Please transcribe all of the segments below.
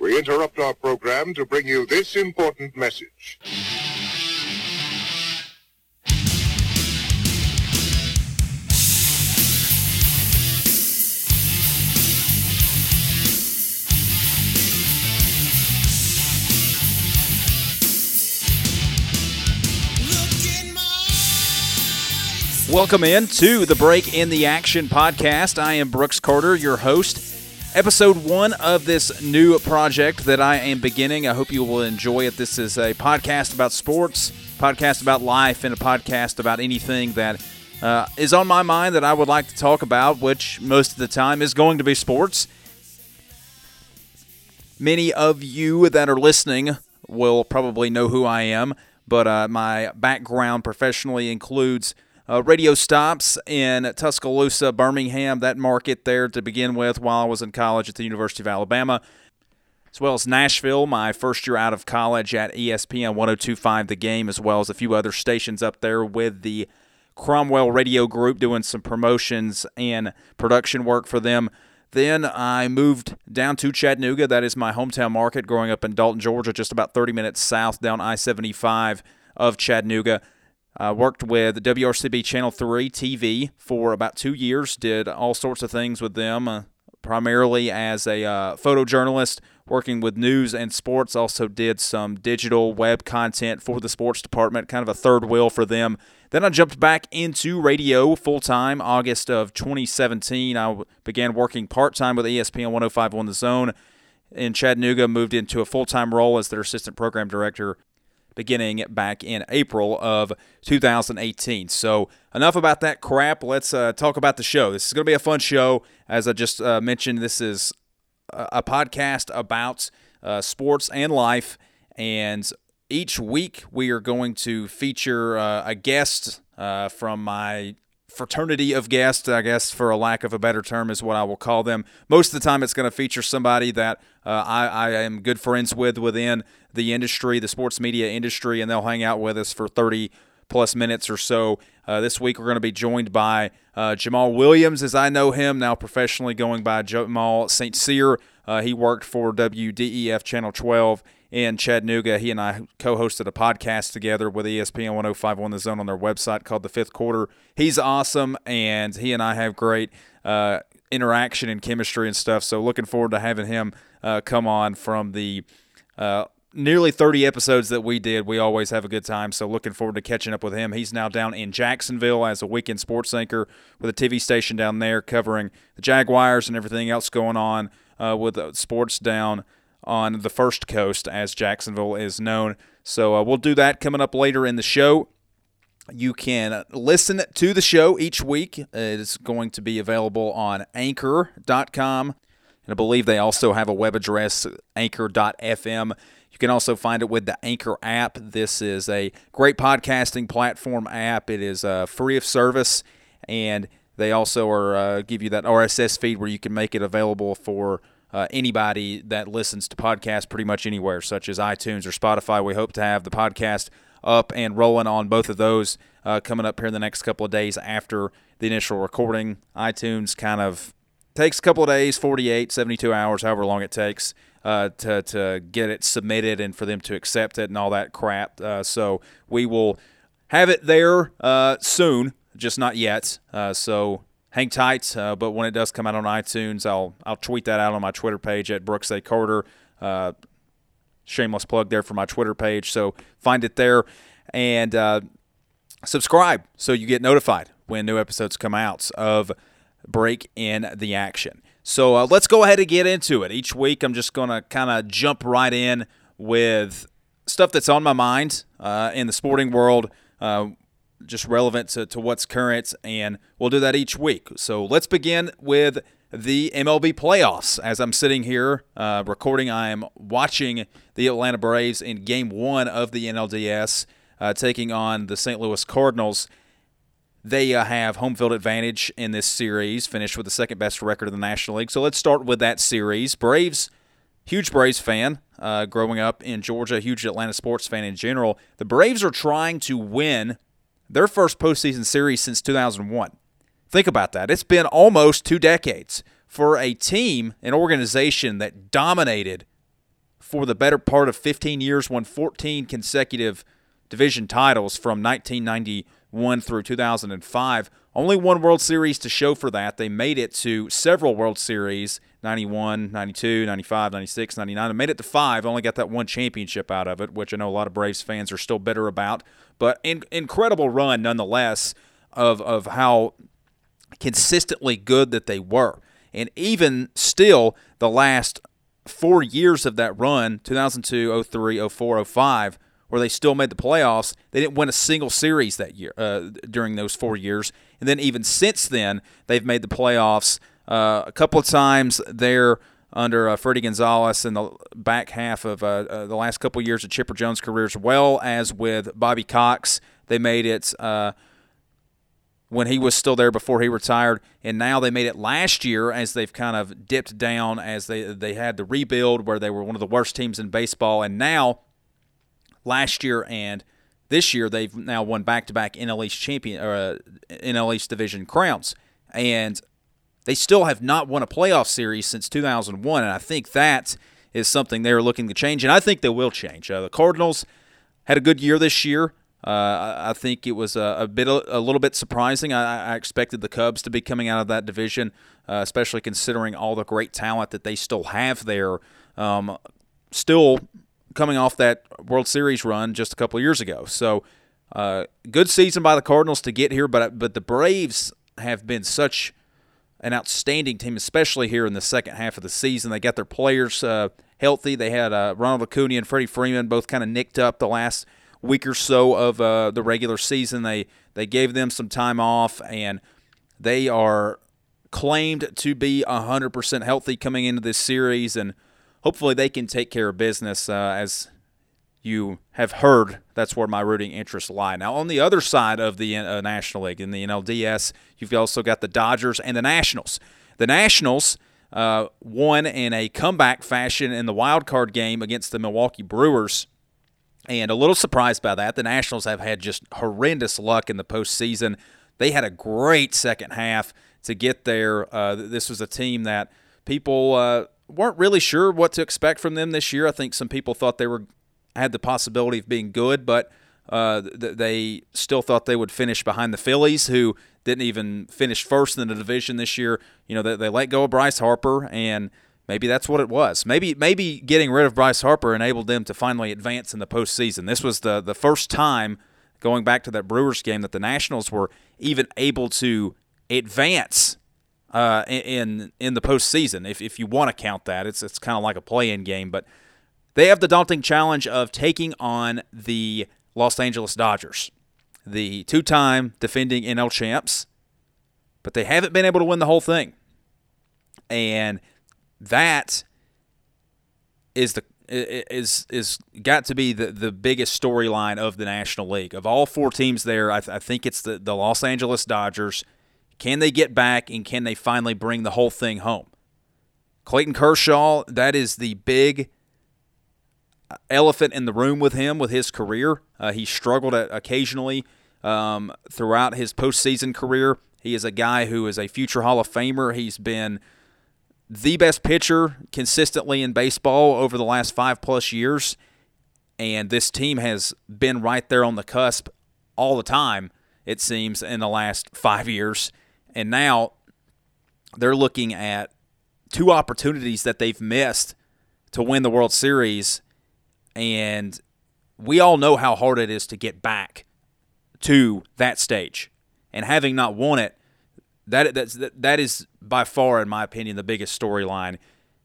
We interrupt our program to bring you this important message. Welcome in to the Break in the Action podcast. I am Brooks Carter, your host. Episode one of this new project that I am beginning. I hope you will enjoy it. This is a podcast about sports, podcast about life, and a podcast about anything that uh, is on my mind that I would like to talk about, which most of the time is going to be sports. Many of you that are listening will probably know who I am, but uh, my background professionally includes uh, radio stops in Tuscaloosa, Birmingham, that market there to begin with while I was in college at the University of Alabama, as well as Nashville, my first year out of college at ESPN 1025 The Game, as well as a few other stations up there with the Cromwell Radio Group doing some promotions and production work for them. Then I moved down to Chattanooga. That is my hometown market, growing up in Dalton, Georgia, just about 30 minutes south down I 75 of Chattanooga. Uh, worked with WRCB Channel 3 TV for about two years, did all sorts of things with them, uh, primarily as a uh, photojournalist, working with news and sports. Also, did some digital web content for the sports department, kind of a third wheel for them. Then I jumped back into radio full time August of 2017. I began working part time with ESPN 105 on The Zone in Chattanooga, moved into a full time role as their assistant program director beginning back in April of 2018. So, enough about that crap. Let's uh, talk about the show. This is going to be a fun show. As I just uh, mentioned, this is a, podcast about uh, sports and life. And each week, we are going to feature uh, a guest uh, from my fraternity of guests, I guess, for a lack of a better term, is what I will call them. Most of the time, it's going to feature somebody that uh, I, I, am good friends with within the industry, the sports media industry, and they'll hang out with us for 30 plus minutes or so. Uh, this week, we're going to be joined by uh, Jamal Williams, as I know him, now professionally going by Jamal St. Cyr. Uh, he worked for WDEF Channel 12 in Chattanooga. He and I co hosted a podcast together with ESPN 1051 The Zone on their website called The Fifth Quarter. He's awesome, and he and I have great uh, interaction and chemistry and stuff. So, looking forward to having him uh, come on from the uh, nearly 30 episodes that we did. We always have a good time. So, looking forward to catching up with him. He's now down in Jacksonville as a weekend sports anchor with a TV station down there covering the Jaguars and everything else going on uh, with sports down on the first coast, as Jacksonville is known. So uh, we'll do that coming up later in the show. You can listen to the show each week. It is going to be available on anchor.com. And I believe they also have a web address, anchor.fm. You can also find it with the Anchor app. This is a great podcasting platform app. It is uh, free of service, and they also are uh, give you that RSS feed where you can make it available for uh, anybody that listens to podcasts pretty much anywhere, such as iTunes or Spotify. We hope to have the podcast up and rolling on both of those uh, coming up here in the next couple of days after the initial recording. iTunes kind of takes a couple of days 48, 72 hours, however long it takes. Uh, to, to get it submitted and for them to accept it and all that crap. Uh, so we will have it there uh, soon, just not yet. Uh, so hang tight. Uh, but when it does come out on iTunes, I'll I'll tweet that out on my Twitter page at Brooks A Carter. Uh, shameless plug there for my Twitter page. So find it there and subscribe so you get notified when new episodes come out of Break in the Action. So uh, let's go ahead and get into it. Each week, I'm just going to kind of jump right in with stuff that's on my mind uh, in the sporting world. Uh, just relevant to, to what's current, and we'll do that each week. So let's begin with the MLB playoffs. As I'm sitting here uh, recording, I am watching the Atlanta Braves in game one of the NLDS uh, taking on the St. Louis Cardinals. They uh, have home field advantage in this series, finished with the second best record in the National League. So let's start with that series. Braves, huge Braves fan uh, growing up in Georgia, huge Atlanta sports fan in general. The Braves are trying to win their first postseason series since 2001. Think about that. It's been almost two decades for a team, an organization that dominated for the better part of 15 years, won 14 consecutive division titles from 1991 through 2005. Only one World Series to show for that. They made it to several World Series 91, 92, 95, 96, 99. They made it to five, only got that one championship out of it, which I know a lot of Braves fans are still bitter about. But in, incredible run nonetheless of, of how consistently good that they were. And even still, the last four years of that run 2002, 03, 04, 05 where they still made the playoffs. They didn't win a single series that year uh, during those four years, and then even since then, they've made the playoffs uh, a couple of times there under uh, Fredi Gonzalez in the back half of uh, uh, the last couple of years of Chipper Jones' career, as well as with Bobby Cox. They made it uh, when he was still there before he retired, and now they made it last year as they've kind of dipped down as they they had the rebuild where they were one of the worst teams in baseball, and now last year and this year they've now won back-to-back NL East champion or uh, NL East division crowns, and they still have not won a playoff series since 2001, and I think that is something they're looking to change, and I think they will change. Uh, the Cardinals had a good year this year. Uh, I think it was a, a, bit, a little bit surprising. I, I, expected the Cubs to be coming out of that division, uh, especially considering all the great talent that they still have there. Um, still coming off that World Series run just a couple years ago. So, uh, good season by the Cardinals to get here, but but the Braves have been such an outstanding team, especially here in the second half of the season. They got their players uh, healthy. They had uh, Ronald Acuna and Freddie Freeman both kind of nicked up the last week or so of uh, the regular season. They they gave them some time off, and they are claimed to be 100% healthy coming into this series, and hopefully they can take care of business uh, as you have heard that's where my rooting interests lie. Now, on the other side of the uh, National League, in the NLDS, you've also got the Dodgers and the Nationals. The Nationals uh, won in a comeback fashion in the wild card game against the Milwaukee Brewers. And a little surprised by that. The Nationals have had just horrendous luck in the postseason. They had a great second half to get there. Uh, this was a team that people uh, weren't really sure what to expect from them this year. I think some people thought they were had the possibility of being good, but uh, th- they still thought they would finish behind the Phillies, who didn't even finish first in the division this year. You know, they, they let go of Bryce Harper, and maybe that's what it was. Maybe maybe getting rid of Bryce Harper enabled them to finally advance in the postseason. This was the the first time going back to that Brewers game that the Nationals were even able to advance uh, in in the postseason. If if you want to count that, it's it's kind of like a play-in game, but they have the daunting challenge of taking on the Los Angeles Dodgers, the two-time defending NL champs, but they haven't been able to win the whole thing, and that is the is is got to be the, the biggest storyline of the National League. Of all four teams there, I, th- I think it's the, the Los Angeles Dodgers – can they get back and can they finally bring the whole thing home? Clayton Kershaw, that is the big elephant in the room with him with his career. Uh, he struggled occasionally um, throughout his postseason career. He is a guy who is a future Hall of Famer. He's been the best pitcher consistently in baseball over the last five plus years. And this team has been right there on the cusp all the time, it seems, in the last five years. And now they're looking at two opportunities that they've missed to win the World Series. And we all know how hard it is to get back to that stage. And having not won it, that that's, that is by far, in my opinion, the biggest storyline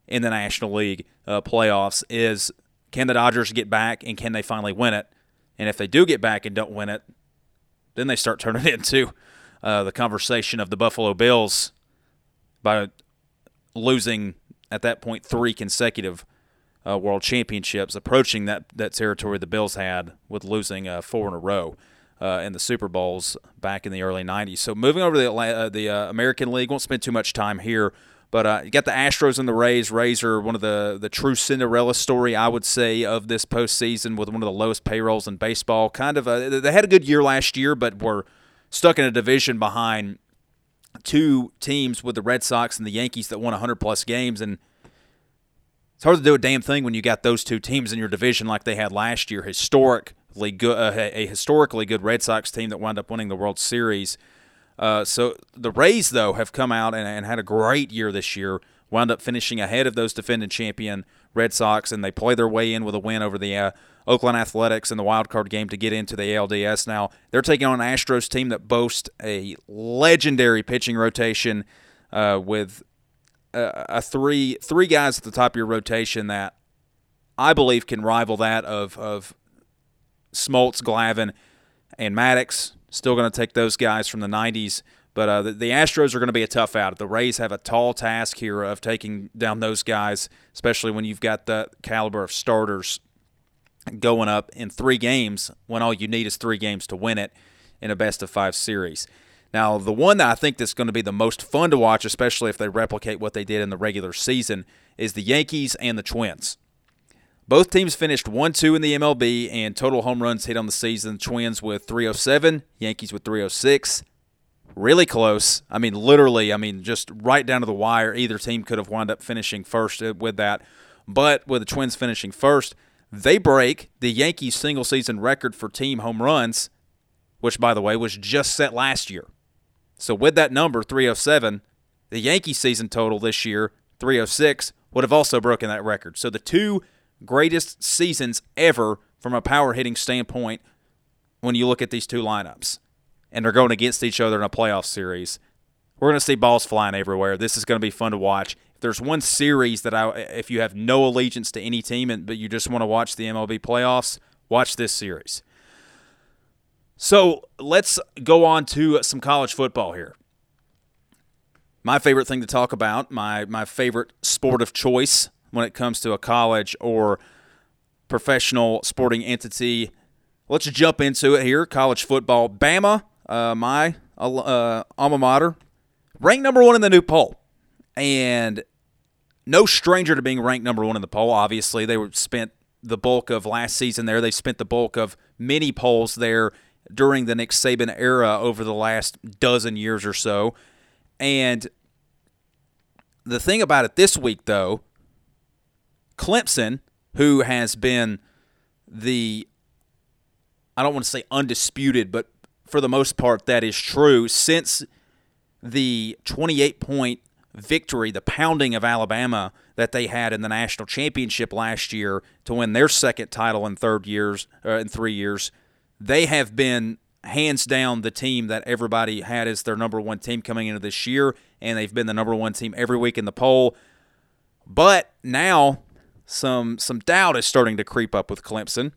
in the National League uh, playoffs is can the Dodgers get back and can they finally win it? And if they do get back and don't win it, then they start turning into uh, the conversation of the Buffalo Bills by losing at that point three consecutive uh, world championships, approaching that, that territory the Bills had with losing uh, four in a row uh, in the Super Bowls back in the early 90s. So moving over to the, uh, the uh, American League, won't spend too much time here. But uh, you got the Astros and the Rays. Rays are one of the, the true Cinderella story, I would say, of this postseason with one of the lowest payrolls in baseball. Kind of, a, they had a good year last year, but were stuck in a division behind two teams with the Red Sox and the Yankees that won 100 plus games. And it's hard to do a damn thing when you got those two teams in your division like they had last year. Historically good, uh, a historically good Red Sox team that wound up winning the World Series. Uh, so the Rays, though, have come out and, and, had a great year this year. Wound up finishing ahead of those defending champion Red Sox, and they play their way in with a win over the uh, Oakland Athletics in the wild card game to get into the ALDS. Now they're taking on an Astros team that boasts a legendary pitching rotation uh, with a, a, three three guys at the top of your rotation that I believe can rival that of of Smoltz, Glavine, and Maddux. Still going to take those guys from the 90s. But uh, the, the, Astros are going to be a tough out. The Rays have a tall task here of taking down those guys, especially when you've got the caliber of starters going up in three games when all you need is three games to win it in a best of five series. Now, the one that I think that's going to be the most fun to watch, especially if they replicate what they did in the regular season, is the Yankees and the Twins. Both teams finished 1 2 in the MLB and total home runs hit on the season. Twins with 307, Yankees with 306. Really close. I mean, literally, I mean, just right down to the wire. Either team could have wound up finishing first with that. But with the Twins finishing first, they break the Yankees single season record for team home runs, which, by the way, was just set last year. So, with that number, 307, the Yankee season total this year, 306, would have also broken that record. So, the two greatest seasons ever from a power hitting standpoint when you look at these two lineups. And they're going against each other in a playoff series. We're going to see balls flying everywhere. This is going to be fun to watch. There's one series that I, if you have no allegiance to any team, and, but you just want to watch the MLB playoffs, watch this series. So let's go on to some college football here. My favorite thing to talk about, my my favorite sport of choice when it comes to a college or professional sporting entity. Let's jump into it here. College football. Bama, uh, my uh, alma mater, ranked number one in the new poll, and no stranger to being ranked number one in the poll. Obviously, they were spent the bulk of last season there. They spent the bulk of many polls there during the Nick Saban era over the last dozen years or so. And the thing about it this week, though, Clemson, who has been the, I don't want to say undisputed, but for the most part, that is true since the 28 point victory, the pounding of Alabama that they had in the national championship last year to win their second title in third years uh, in three years they have been hands down the team that everybody had as their number one team coming into this year, and they've been the number one team every week in the poll. But now some some doubt is starting to creep up with Clemson,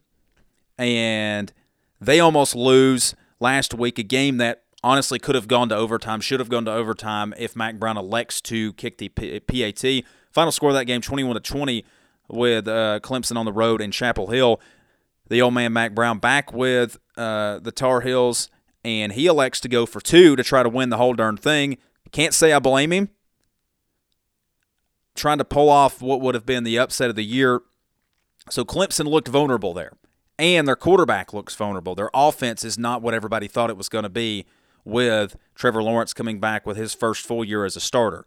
and they almost lose last week a game that honestly could have gone to overtime, should have gone to overtime if Mack Brown elects to kick the PAT. Final score of that game 21 to 20 with uh, Clemson on the road in Chapel Hill the old man Mack Brown back with uh, the Tar Heels, and he elects to go for two to try to win the whole darn thing. Can't say I blame him. Trying to pull off what would have been the upset of the year. So Clemson looked vulnerable there, and their quarterback looks vulnerable. Their offense is not what everybody thought it was going to be with Trevor Lawrence coming back with his first full year as a starter.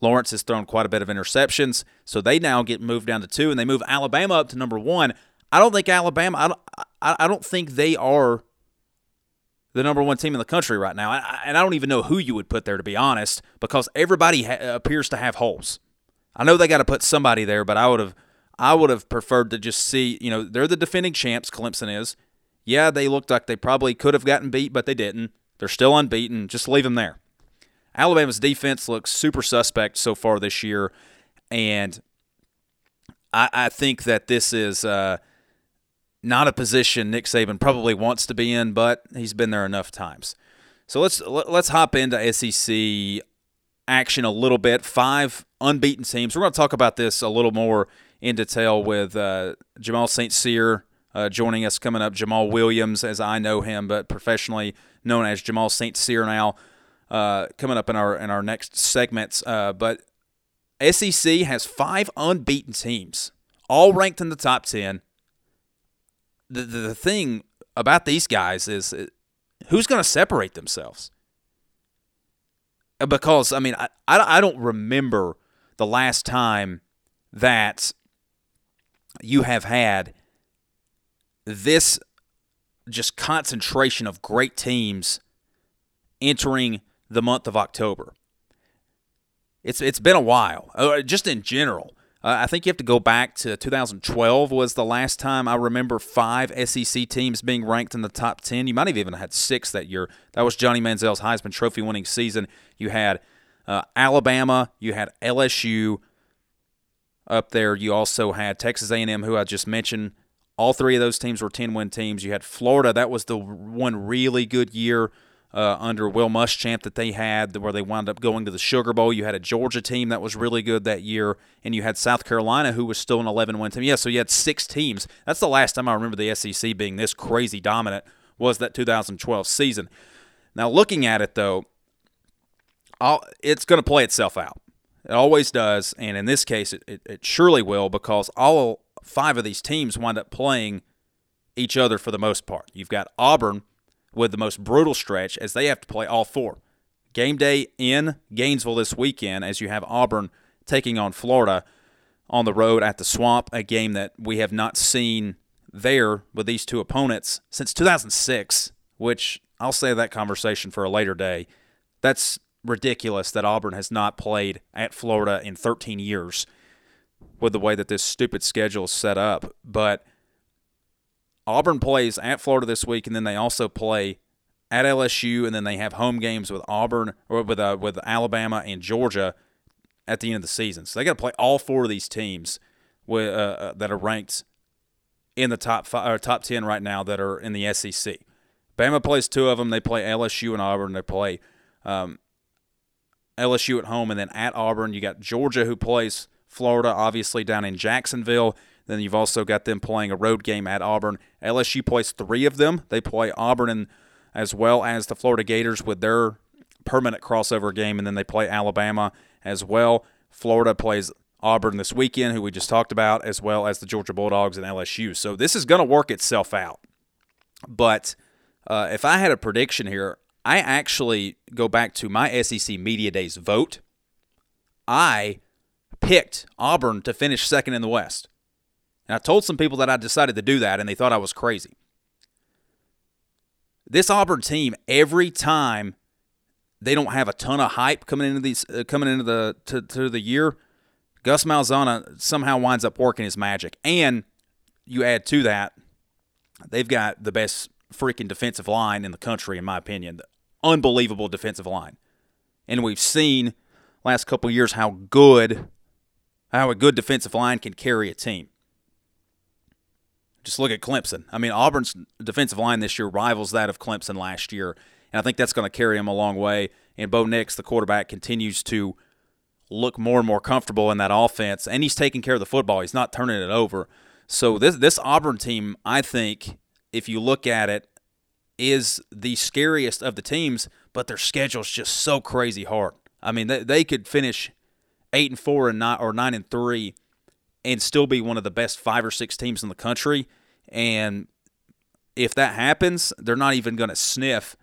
Lawrence has thrown quite a bit of interceptions, so they now get moved down to two, and they move Alabama up to number one. I don't think Alabama. I don't. I, don't think they are the number one team in the country right now, and I don't even know who you would put there to be honest, because everybody ha- appears to have holes. I know they got to put somebody there, but I would have. I would have preferred to just see. You know, they're the defending champs. Clemson is. Yeah, they looked like they probably could have gotten beat, but they didn't. They're still unbeaten. Just leave them there. Alabama's defense looks super suspect so far this year, and I, I think that this is. Uh, not a position Nick Saban probably wants to be in, but he's been there enough times. So let's let's hop into SEC action a little bit. Five unbeaten teams. We're going to talk about this a little more in detail with uh, Jamal St. Cyr uh, joining us coming up. Jamal Williams, as I know him, but professionally known as Jamal St. Cyr now, uh, coming up in our in our next segments. Uh, but SEC has five unbeaten teams, all ranked in the top ten the, the thing about these guys is uh, who's going to separate themselves? Because, I mean, I, I don't remember the last time that you have had this just concentration of great teams entering the month of October. It's it's been a while, uh, just in general. Uh, I think you have to go back to 2012 was the last time I remember five SEC teams being ranked in the top 10. You might have even had six that year. That was Johnny Manziel's Heisman Trophy winning season. You had uh, Alabama, you had LSU up there. You also had Texas A&M, who I just mentioned. All three of those teams were 10-win teams. You had Florida. That was the one really good year uh, under Will Muschamp that they had, where they wound up going to the Sugar Bowl. You had a Georgia team that was really good that year, and you had South Carolina, who was still an 11 win team. Yeah, so you had six teams. That's the last time I remember the SEC being this crazy dominant, was that 2012 season. Now, looking at it, though, I'll, it's going to play itself out. It always does, and in this case, it, it, it surely will because all five of these teams wind up playing each other for the most part. You've got Auburn with the most brutal stretch as they have to play all four. Game day in Gainesville this weekend as you have Auburn taking on Florida on the road at the Swamp, a game that we have not seen there with these two opponents since 2006, which I'll save that conversation for a later day. That's ridiculous that Auburn has not played at Florida in 13 years with the way that this stupid schedule is set up. But Auburn plays at Florida this week, and then they also play at LSU, and then they have home games with Auburn or with uh, with Alabama and Georgia at the end of the season. So they got to play all four of these teams with, uh, uh, that are ranked in the top five, or top ten right now that are in the SEC. Bama plays two of them. They play LSU and Auburn. They play um, LSU at home, and then at Auburn you got Georgia who plays Florida, obviously down in Jacksonville. Then you've also got them playing a road game at Auburn. LSU plays three of them. They play Auburn and as well as the Florida Gators with their permanent crossover game, and then they play Alabama as well. Florida plays Auburn this weekend, who we just talked about, as well as the Georgia Bulldogs and LSU. So this is going to work itself out. But uh, if I had a prediction here, I actually go back to my SEC Media Days vote. I picked Auburn to finish second in the West. And I told some people that I decided to do that, and they thought I was crazy. This Auburn team, every time they don't have a ton of hype coming into these uh, coming into the to, to the year, Gus Malzahn somehow winds up working his magic. And you add to that, they've got the best freaking defensive line in the country, in my opinion. The unbelievable defensive line. And we've seen last couple years how good how a good defensive line can carry a team. Just look at Clemson. I mean, Auburn's defensive line this year rivals that of Clemson last year, and I think that's going to carry them a long way. And Bo Nix, the quarterback, continues to look more and more comfortable in that offense, and he's taking care of the football. He's not turning it over. So this this Auburn team, I think, if you look at it, is the scariest of the teams, but their schedule's just so crazy hard. I mean, they, they could finish eight and four and nine or nine and three and still be one of the best five or six teams in the country. And if that happens, they're not even going to sniff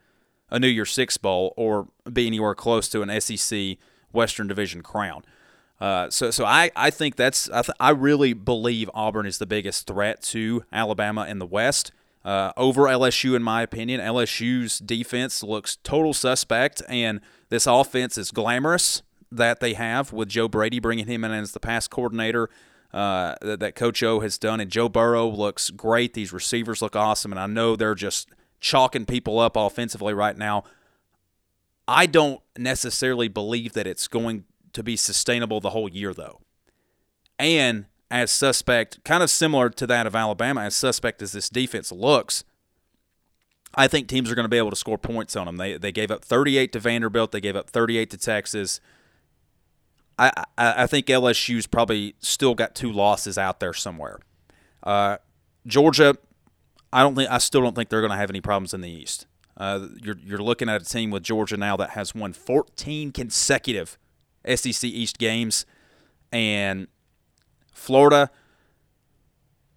a New Year's Six bowl or be anywhere close to an SEC Western Division crown. Uh, so, so I, I think that's I, th- I really believe Auburn is the biggest threat to Alabama in the West uh, over LSU in my opinion. LSU's defense looks total suspect, and this offense is glamorous that they have with Joe Brady bringing him in as the pass coordinator uh, that, that Coach O has done. And Joe Burrow looks great. These receivers look awesome. And I know they're just chalking people up offensively right now. I don't necessarily believe that it's going to be sustainable the whole year, though. And as suspect, kind of similar to that of Alabama, as suspect as this defense looks, I think teams are going to be able to score points on them. They, they gave up 38 to Vanderbilt, they gave up 38 to Texas. I, I, think LSU's probably still got two losses out there somewhere. Uh, Georgia, I don't think I still don't think they're going to have any problems in the East. Uh, you're you're looking at a team with Georgia now that has won 14 consecutive SEC East games, and Florida.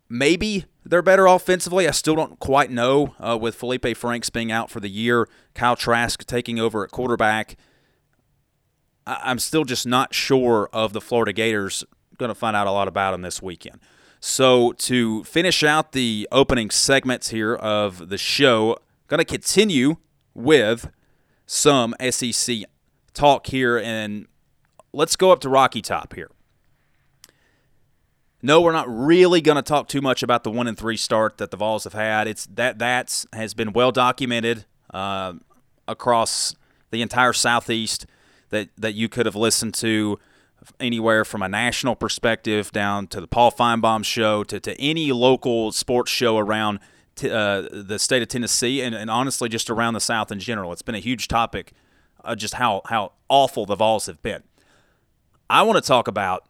Maybe they're better offensively. I still don't quite know. Uh, with Felipe Franks being out for the year, Kyle Trask taking over at quarterback, I'm still just not sure of the Florida Gators going to find out a lot about them this weekend. So to finish out the opening segments here of the show, going to continue with some SEC talk here, and let's go up to Rocky Top here. No, we're not really going to talk too much about the one and three start that the Vols have had. It's that that has been well documented uh, across the entire Southeast. That that you could have listened to anywhere from a national perspective down to the Paul Finebaum show to, to any local sports show around t- uh, the state of Tennessee and, and honestly just around the South in general. It's been a huge topic, uh, just how how awful the Vols have been. I want to talk about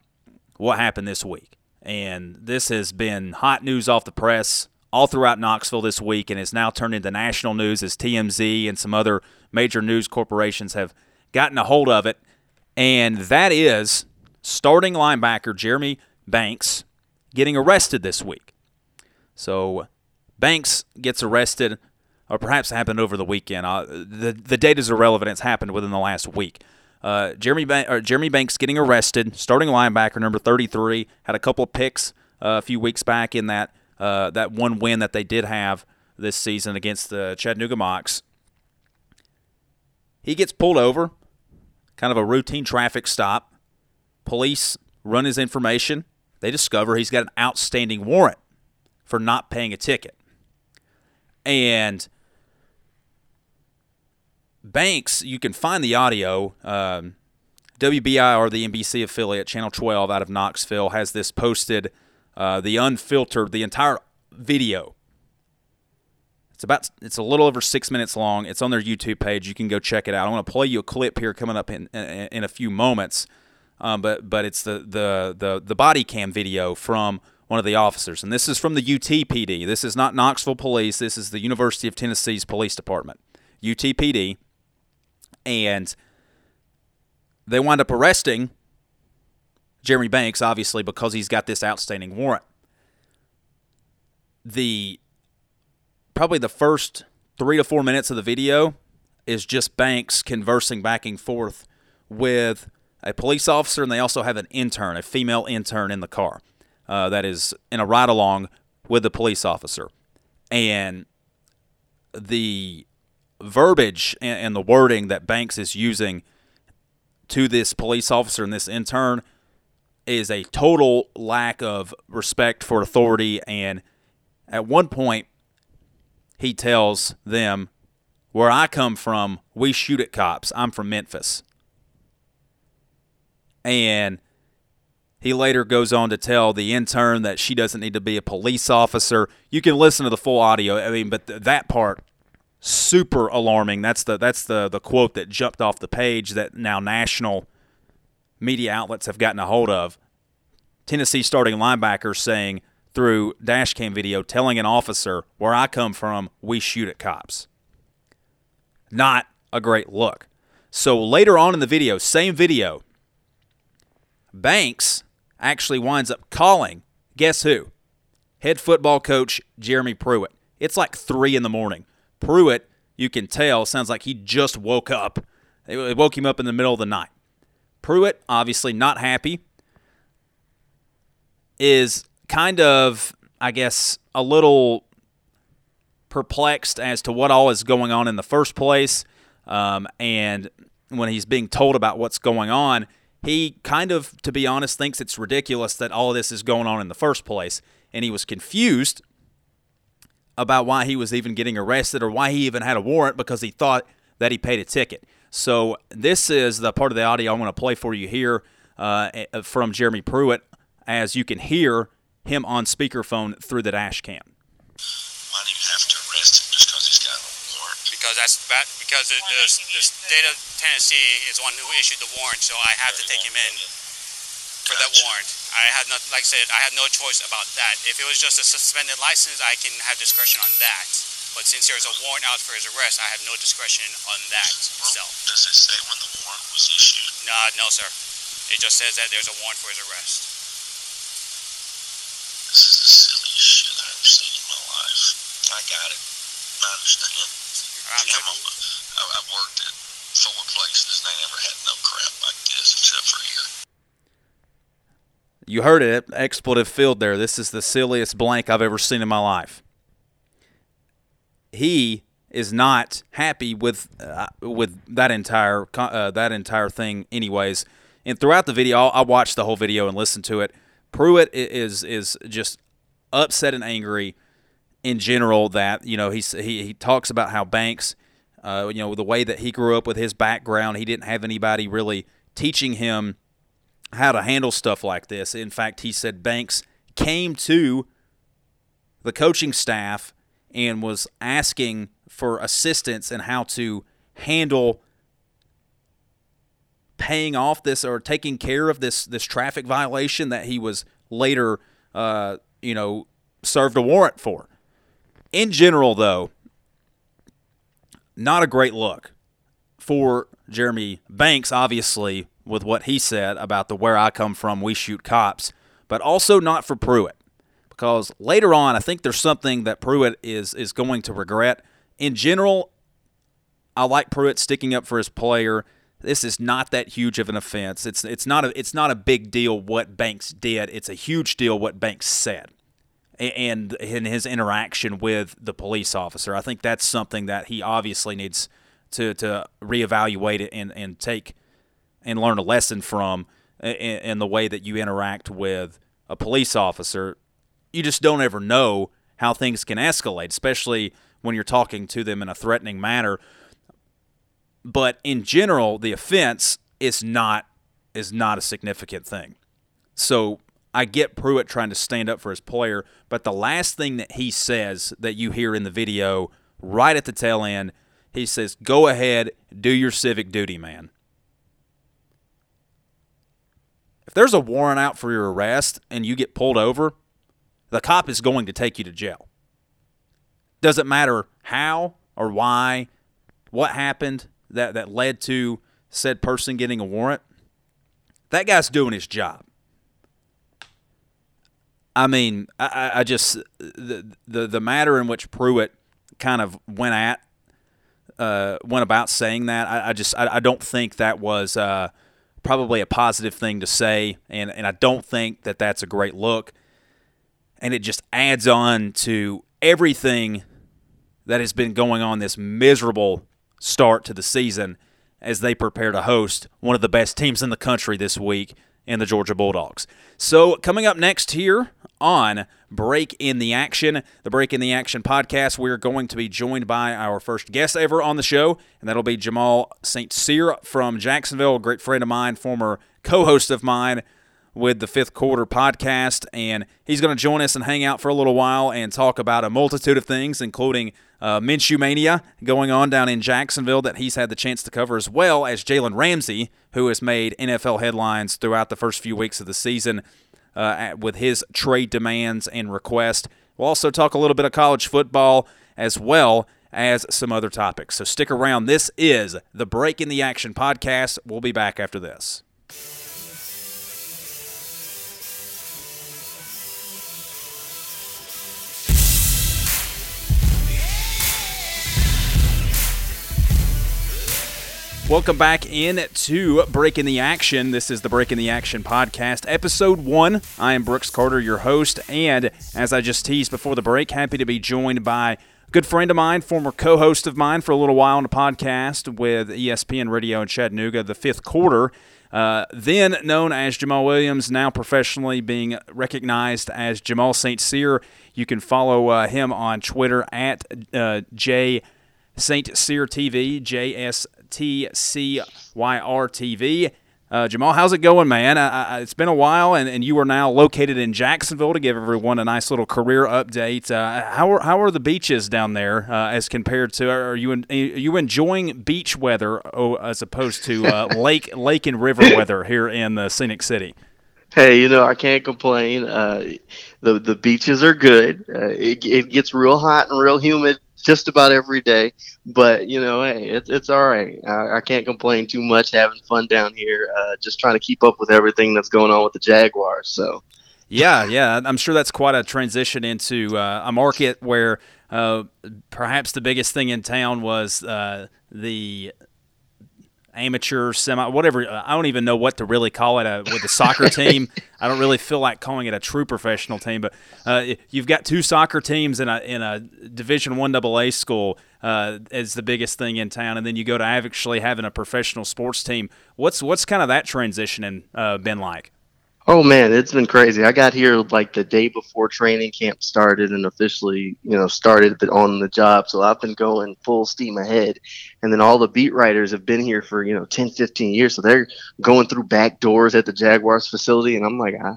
what happened this week. And this has been hot news off the press all throughout Knoxville this week and has now turned into national news as TMZ and some other major news corporations have gotten a hold of it. And that is starting linebacker Jeremy Banks getting arrested this week. So Banks gets arrested, or perhaps happened over the weekend. Uh, the, the date is irrelevant. It's happened within the last week. Uh, Jeremy ba- Jeremy Banks getting arrested, starting linebacker number 33, had a couple of picks uh, a few weeks back in that uh, that one win that they did have this season against the Chattanooga Mocs. He gets pulled over, kind of a routine traffic stop. Police run his information. They discover he's got an outstanding warrant for not paying a ticket. And Banks, you can find the audio. Um, WBIR, the NBC affiliate, Channel 12 out of Knoxville, has this posted, uh, the unfiltered, the entire video. It's about, it's a little over six minutes long. It's on their YouTube page. You can go check it out. I want to play you a clip here coming up in in, in a few moments, um, but but it's the the the the body cam video from one of the officers, and this is from the UTPD. This is not Knoxville Police. This is the University of Tennessee's Police Department, UTPD and they wind up arresting Jeremy Banks, obviously, because he's got this outstanding warrant. The probably the first three to four minutes of the video is just Banks conversing back and forth with a police officer, and they also have an intern, a female intern in the car uh, that is in a ride along with the police officer. And the verbiage and, and the wording that Banks is using to this police officer and this intern is a total lack of respect for authority. And at one point, he tells them, Where I come from, we shoot at cops. I'm from Memphis. And he later goes on to tell the intern that she doesn't need to be a police officer. You can listen to the full audio. I mean, but th- that part super alarming. That's the that's the the quote that jumped off the page that now national media outlets have gotten a hold of. Tennessee starting linebacker saying through dashcam video telling an officer where I come from, we shoot at cops. Not a great look. So later on in the video, same video, Banks actually winds up calling guess who? Head football coach Jeremy Pruitt. It's like three in the morning. Pruitt, you can tell, sounds like he just woke up. It woke him up in the middle of the night. Pruitt, obviously not happy, is kind of, I guess, a little perplexed as to what all is going on in the first place. Um, and when he's being told about what's going on, he kind of, to be honest, thinks it's ridiculous that all this is going on in the first place. And he was confused about why he was even getting arrested or why he even had a warrant because he thought that he paid a ticket. So this is the part of the audio I want to play for you here uh, from Jeremy Pruitt, as you can hear him on speakerphone through the dash cam. Why do you have to arrest him just because he's got a warrant? Because that's because the, the, the state of Tennessee is the one who issued the warrant, so I have to take him in for that warrant. I had not, like I said, I had no choice about that. If it was just a suspended license, I can have discretion on that. But since there's a warrant out for his arrest, I have no discretion on that itself. Does it say when the warrant was issued? No, no, sir. It just says that there's a warrant for his arrest. This is the silliest shit I've ever seen in my life. I got it. I understand. I'm Yeah, I'm a- I, I've worked at four places and they never had no crap like this except for here. You heard it, expletive filled there. This is the silliest blank I've ever seen in my life. He is not happy with uh, with that entire uh, that entire thing, anyways. And throughout the video, I watched the whole video and listened to it. Pruitt is is just upset and angry in general that you know he he talks about how Banks, uh, you know, the way that he grew up with his background, he didn't have anybody really teaching him how to handle stuff like this. In fact, he said Banks came to the coaching staff and was asking for assistance in how to handle paying off this or taking care of this this traffic violation that he was later uh, you know served a warrant for. In general though, not a great look for Jeremy Banks obviously with what he said about the where I come from, we shoot cops, but also not for Pruitt. Because later on, I think there's something that Pruitt is is going to regret. In general, I like Pruitt sticking up for his player. This is not that huge of an offense. It's it's not a it's not a big deal what Banks did. It's a huge deal what Banks said and in his interaction with the police officer. I think that's something that he obviously needs to to reevaluate it and and take and learn a lesson from in, in the way that you interact with a police officer. You just don't ever know how things can escalate, especially when you're talking to them in a threatening manner. But in general, the offense is not is not a significant thing. So I get Pruitt trying to stand up for his player, but the last thing that he says that you hear in the video right at the tail end, he says, "Go ahead, do your civic duty, man." If there's a warrant out for your arrest and you get pulled over, the cop is going to take you to jail. Doesn't matter how or why, what happened that, that led to said person getting a warrant. That guy's doing his job. I mean, I, I just the, the the matter in which Pruitt kind of went at uh, went about saying that. I, I just I, I, don't think that was uh, probably a positive thing to say, and, and I don't think that that's a great look. And it just adds on to everything that has been going on this miserable start to the season as they prepare to host one of the best teams in the country this week in the Georgia Bulldogs. So, coming up next here on Break in the Action, the Break in the Action podcast. We're going to be joined by our first guest ever on the show, and that'll be Jamal St. Cyr from Jacksonville, a great friend of mine, former co host of mine with the Fifth Quarter podcast. And he's going to join us and hang out for a little while and talk about a multitude of things, including uh, Minshew Mania going on down in Jacksonville that he's had the chance to cover, as well as Jalen Ramsey, who has made NFL headlines throughout the first few weeks of the season uh, with his trade demands and request. We'll also talk a little bit of college football as well as some other topics. So stick around. This is the Break in the Action podcast. We'll be back after this. Welcome back in to Break in the Action. This is the Break in the Action podcast, episode one. I am Brooks Carter, your host, and as I just teased before the break, happy to be joined by a good friend of mine, former co-host of mine for a little while on a podcast with ESPN Radio in Chattanooga, the Fifth Quarter. Uh, then known as Jamal Williams, now professionally being recognized as Jamal St. Cyr. You can follow uh, him on Twitter at uh, J St. Cyr TV, J S TCYR TV. Uh, Jamal, how's it going, man? it's been a while, and, and you are now located in Jacksonville to give everyone a nice little career update. Uh, how are how are the beaches down there uh, as compared to? Are you in, are you enjoying beach weather oh, as opposed to uh, lake lake and river weather here in the scenic city? Hey, you know I can't complain. Uh, the the beaches are good. Uh, it, it gets real hot and real humid just about every day. But you know, hey, it's it's all right. I, I can't complain too much. Having fun down here, uh, just trying to keep up with everything that's going on with the Jaguars. So. Yeah, yeah, I'm sure that's quite a transition into uh, a market where uh, perhaps the biggest thing in town was uh, the amateur, semi, whatever. uh, I don't even know what to really call it uh, with the soccer team. I don't really feel like calling it a true professional team, but uh, you've got two soccer teams in a in a Division One AA school uh, as the biggest thing in town, and then you go to actually having a professional sports team. What's what's kind of that transition uh, been like? Oh man, it's been crazy. I got here like the day before training camp started and officially, you know, started on the job. So I've been going full steam ahead. And then all the beat writers have been here for, you know, 10, 15 years. So they're going through back doors at the Jaguars facility. And I'm like, I,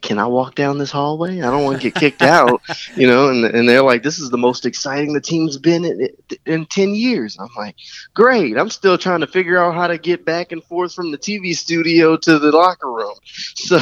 can I walk down this hallway? I don't want to get kicked out, you know. And, and they're like, this is the most exciting the team's been in, in 10 years. I'm like, great. I'm still trying to figure out how to get back and forth from the TV studio to the locker room. So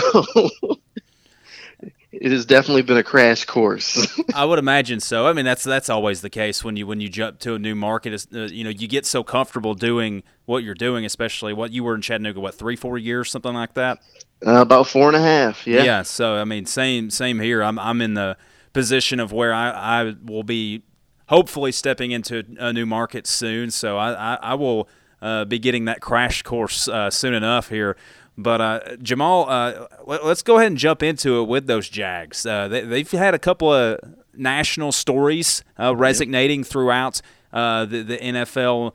it has definitely been a crash course. I would imagine so. I mean, that's that's always the case when you when you jump to a new market. Uh, you know, you get so comfortable doing what you're doing, especially what you were in Chattanooga, what three, four years, something like that. Uh, about four and a half. Yeah. Yeah. So I mean, same same here. I'm I'm in the position of where I, I will be hopefully stepping into a new market soon. So I I, I will uh, be getting that crash course uh, soon enough here. But uh, Jamal, uh, let, us go ahead and jump into it with those Jags. Uh, they, have had a couple of national stories uh, resonating throughout the, the NFL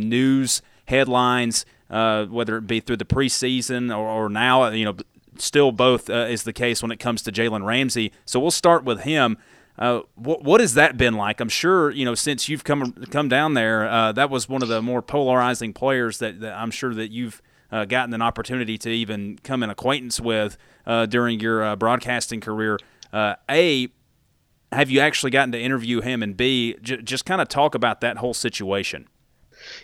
news headlines uh, whether it be through the preseason or, or now, you know, still both uh, is the case when it comes to Jalen Ramsey. So we'll start with him. Uh, what, what has that been like? I'm sure you know since you've come come down there. Uh, that was one of the more polarizing players that, that I'm sure that you've uh, gotten an opportunity to even come in acquaintance with uh, during your uh, broadcasting career. Uh, a, have you actually gotten to interview him? And B, j- just kind of talk about that whole situation.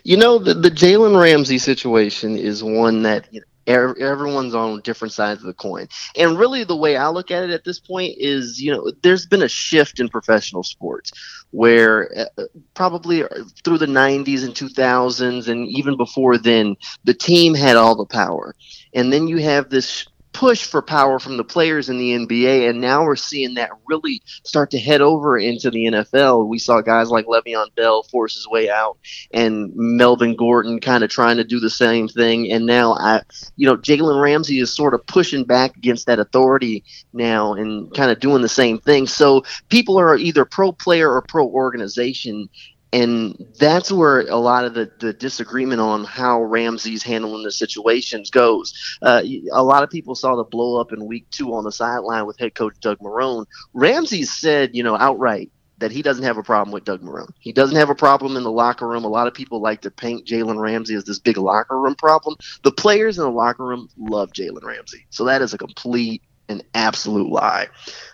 You know, the, the Jalen Ramsey situation is one that you everyone's on different sides of the coin. And really, the way I look at it at this point is, you know, there's been a shift in professional sports where uh, probably through the 90s and 2000s, and even before then, the team had all the power. And then you have this push for power from the players in the NBA, and now we're seeing that really start to head over into the NFL. We saw guys like Le'Veon Bell force his way out, and Melvin Gordon kind of trying to do the same thing. And now, I, you know, Jalen Ramsey is sort of pushing back against that authority now, and kind of doing the same thing. So people are either pro player or pro organization, and that's where a lot of the, the disagreement on how Ramsey's handling the situations goes. Uh, a lot of people saw the blow up in week two on the sideline with head coach Doug Marrone. Ramsey said, you know, outright that he doesn't have a problem with Doug Marrone. He doesn't have a problem in the locker room. A lot of people like to paint Jalen Ramsey as this big locker room problem. The players in the locker room love Jalen Ramsey. So that is a complete an absolute lie.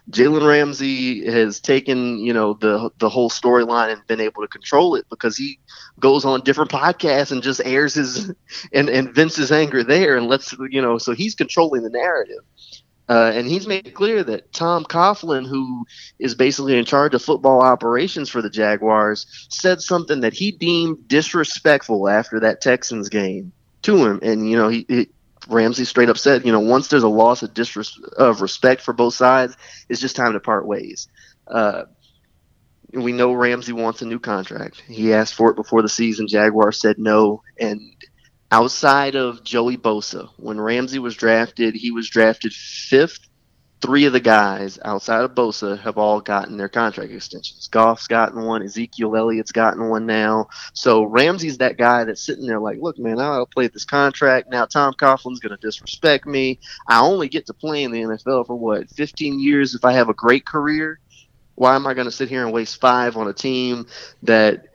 Jalen Ramsey has taken, you know, the the whole storyline and been able to control it because he goes on different podcasts and just airs his and, and vents his anger there and lets you know, so he's controlling the narrative. Uh, and he's made it clear that Tom Coughlin, who is basically in charge of football operations for the Jaguars, said something that he deemed disrespectful after that Texans game to him. And, you know, he Ramsey straight up said, you know, once there's a loss of disres- of respect for both sides, it's just time to part ways. Uh, we know Ramsey wants a new contract. He asked for it before the season. Jaguar said no. And outside of Joey Bosa, when Ramsey was drafted, he was drafted fifth three of the guys outside of Bosa have all gotten their contract extensions. Goff's gotten one, Ezekiel Elliott's gotten one now. So Ramsey's that guy that's sitting there like, look, man, I'll play this contract. Now Tom Coughlin's going to disrespect me. I only get to play in the NFL for what, 15 years if I have a great career? Why am I going to sit here and waste five on a team that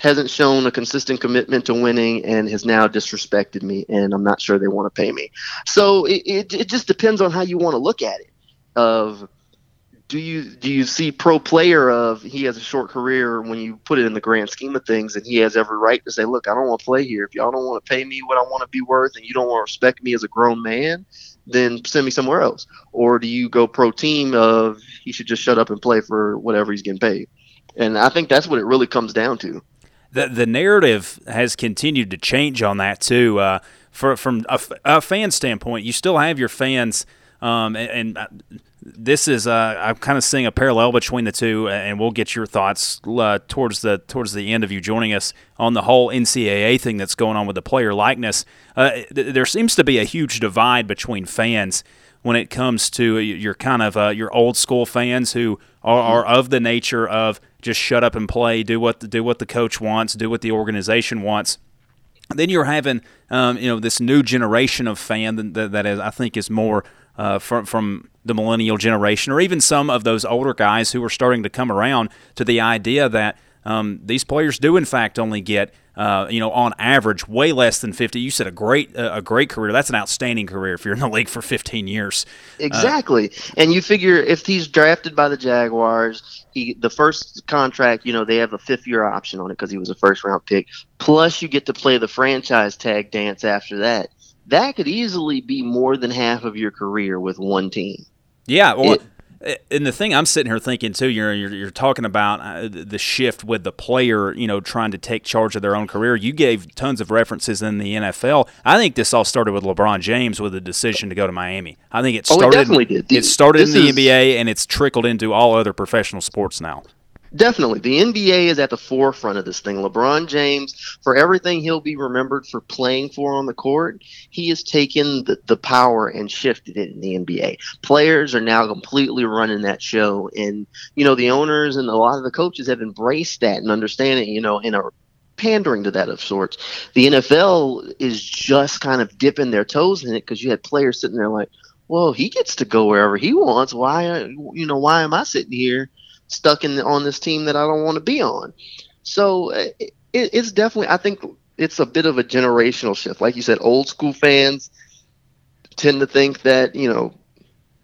hasn't shown a consistent commitment to winning and has now disrespected me and I'm not sure they want to pay me. So it, it, it just depends on how you want to look at it of do you do you see pro player of he has a short career when you put it in the grand scheme of things and he has every right to say look I don't want to play here. If y'all don't want to pay me what I want to be worth and you don't want to respect me as a grown man then send me somewhere else. Or do you go pro team of he should just shut up and play for whatever he's getting paid? And I think that's what it really comes down to. The the narrative has continued to change on that too. Uh, for, from a, a, fan standpoint, you still have your fans, um, and, and, uh, this is uh, I'm kind of seeing a parallel between the two, and we'll get your thoughts uh, towards the towards the end of you joining us on the whole NCAA thing that's going on with the player likeness. Uh, th- there seems to be a huge divide between fans when it comes to your kind of uh, your old school fans who are, are, of the nature of just shut up and play, do what the, do what the coach wants, do what the organization wants. Then you're having um, you know this new generation of fan that, that is, I think is more uh, from from the millennial generation, or even some of those older guys who are starting to come around to the idea that um, these players do in fact only get uh, you know, on average, way less than 50. You said a great uh, a great career. That's an outstanding career if you're in the league for 15 years. Exactly. Uh, and you figure if he's drafted by the Jaguars, he the first contract, you know, they have a fifth year option on it because he was a first round pick. Plus, you get to play the franchise tag dance after that. That could easily be more than half of your career with one team. Yeah, well, it, and the thing I'm sitting here thinking too, you're you're, you're talking about uh, the shift with the player, you know, trying to take charge of their own career. You gave tons of references in the NFL. I think this all started with LeBron James with the decision to go to Miami. I think it started. Oh, it definitely did. It started in the is, NBA and it's trickled into all other professional sports now. Definitely. The NBA is at the forefront of this thing. LeBron James, for everything he'll be remembered for playing for on the court, he has taken the, the power and shifted it in the NBA. Players are now completely running that show. And, you know, the owners and a lot of the coaches have embraced that and understand it, you know, and are pandering to that of sorts. The NFL is just kind of dipping their toes in it because you had players sitting there like, well, he gets to go wherever he wants. Why, you know, why am I sitting here? Stuck in on this team that I don't want to be on. So uh, it, it's definitely, I think it's a bit of a generational shift. Like you said, old school fans tend to think that you know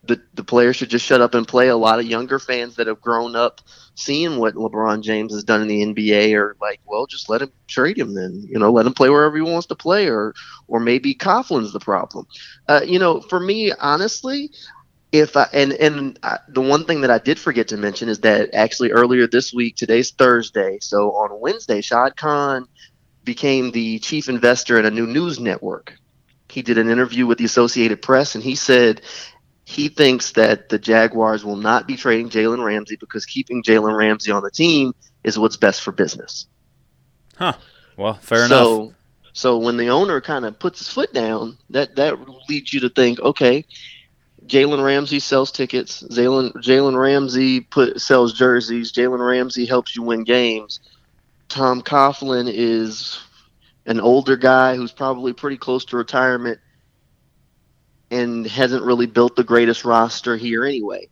the the players should just shut up and play. A lot of younger fans that have grown up seeing what LeBron James has done in the NBA are like, well, just let him trade him then. You know, let him play wherever he wants to play, or or maybe Coughlin's the problem. Uh, you know, for me, honestly, if I, and and I, the one thing that I did forget to mention is that actually earlier this week, today's Thursday, so on Wednesday, Shad Khan became the chief investor in a new news network. He did an interview with the Associated Press, and he said he thinks that the Jaguars will not be trading Jalen Ramsey because keeping Jalen Ramsey on the team is what's best for business. Huh. Well, fair so, enough. So when the owner kind of puts his foot down, that that leads you to think, okay, Jalen Ramsey sells tickets. Jalen Jalen Ramsey put sells jerseys. Jalen Ramsey helps you win games. Tom Coughlin is an older guy who's probably pretty close to retirement and hasn't really built the greatest roster here anyway.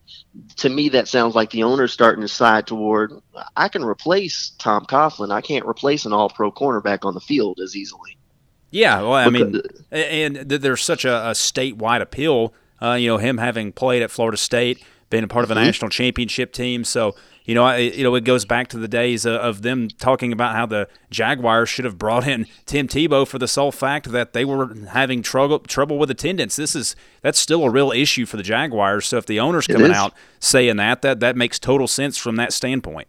To me, that sounds like the owner's starting to side toward I can replace Tom Coughlin. I can't replace an all pro cornerback on the field as easily. Yeah, well, I mean, and there's such a, a statewide appeal uh, you know, him having played at Florida State, being a part of a mm-hmm. national championship team. So, you know, I, you know, it goes back to the days of, of them talking about how the Jaguars should have brought in Tim Tebow for the sole fact that they were having trouble trouble with attendance. This is that's still a real issue for the Jaguars. So if the owner's coming out saying that, that that makes total sense from that standpoint.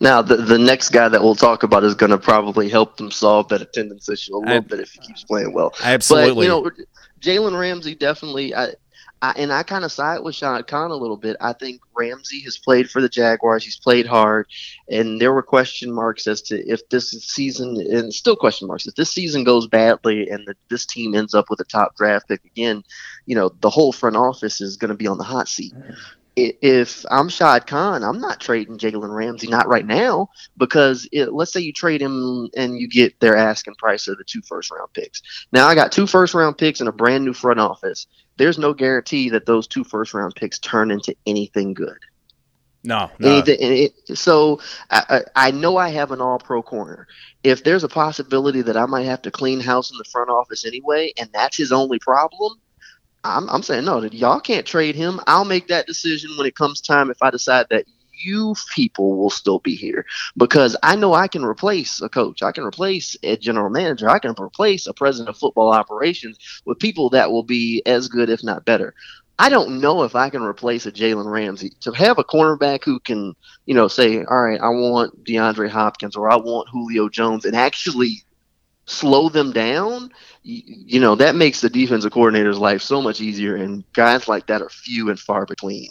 Now, the the next guy that we'll talk about is going to probably help them solve that attendance issue a little I, bit if he keeps playing well. Absolutely. But, you know, Jalen Ramsey definitely. I, I, and I kind of side with Shad Khan a little bit. I think Ramsey has played for the Jaguars. He's played hard, and there were question marks as to if this season, and still question marks, if this season goes badly and the, this team ends up with a top draft pick again, you know, the whole front office is going to be on the hot seat. If I'm Shad Khan, I'm not trading Jalen Ramsey, not right now, because it, let's say you trade him and you get their asking price of the two first round picks. Now I got two first round picks and a brand new front office there's no guarantee that those two first round picks turn into anything good. No, no. Anything, so I, I know I have an all pro corner. If there's a possibility that I might have to clean house in the front office anyway, and that's his only problem, I'm, I'm saying no. Y'all can't trade him. I'll make that decision when it comes time. If I decide that you people will still be here because I know I can replace a coach, I can replace a general manager, I can replace a president of football operations with people that will be as good, if not better. I don't know if I can replace a Jalen Ramsey. To have a cornerback who can, you know, say, all right, I want DeAndre Hopkins or I want Julio Jones and actually slow them down, you, you know, that makes the defensive coordinator's life so much easier. And guys like that are few and far between.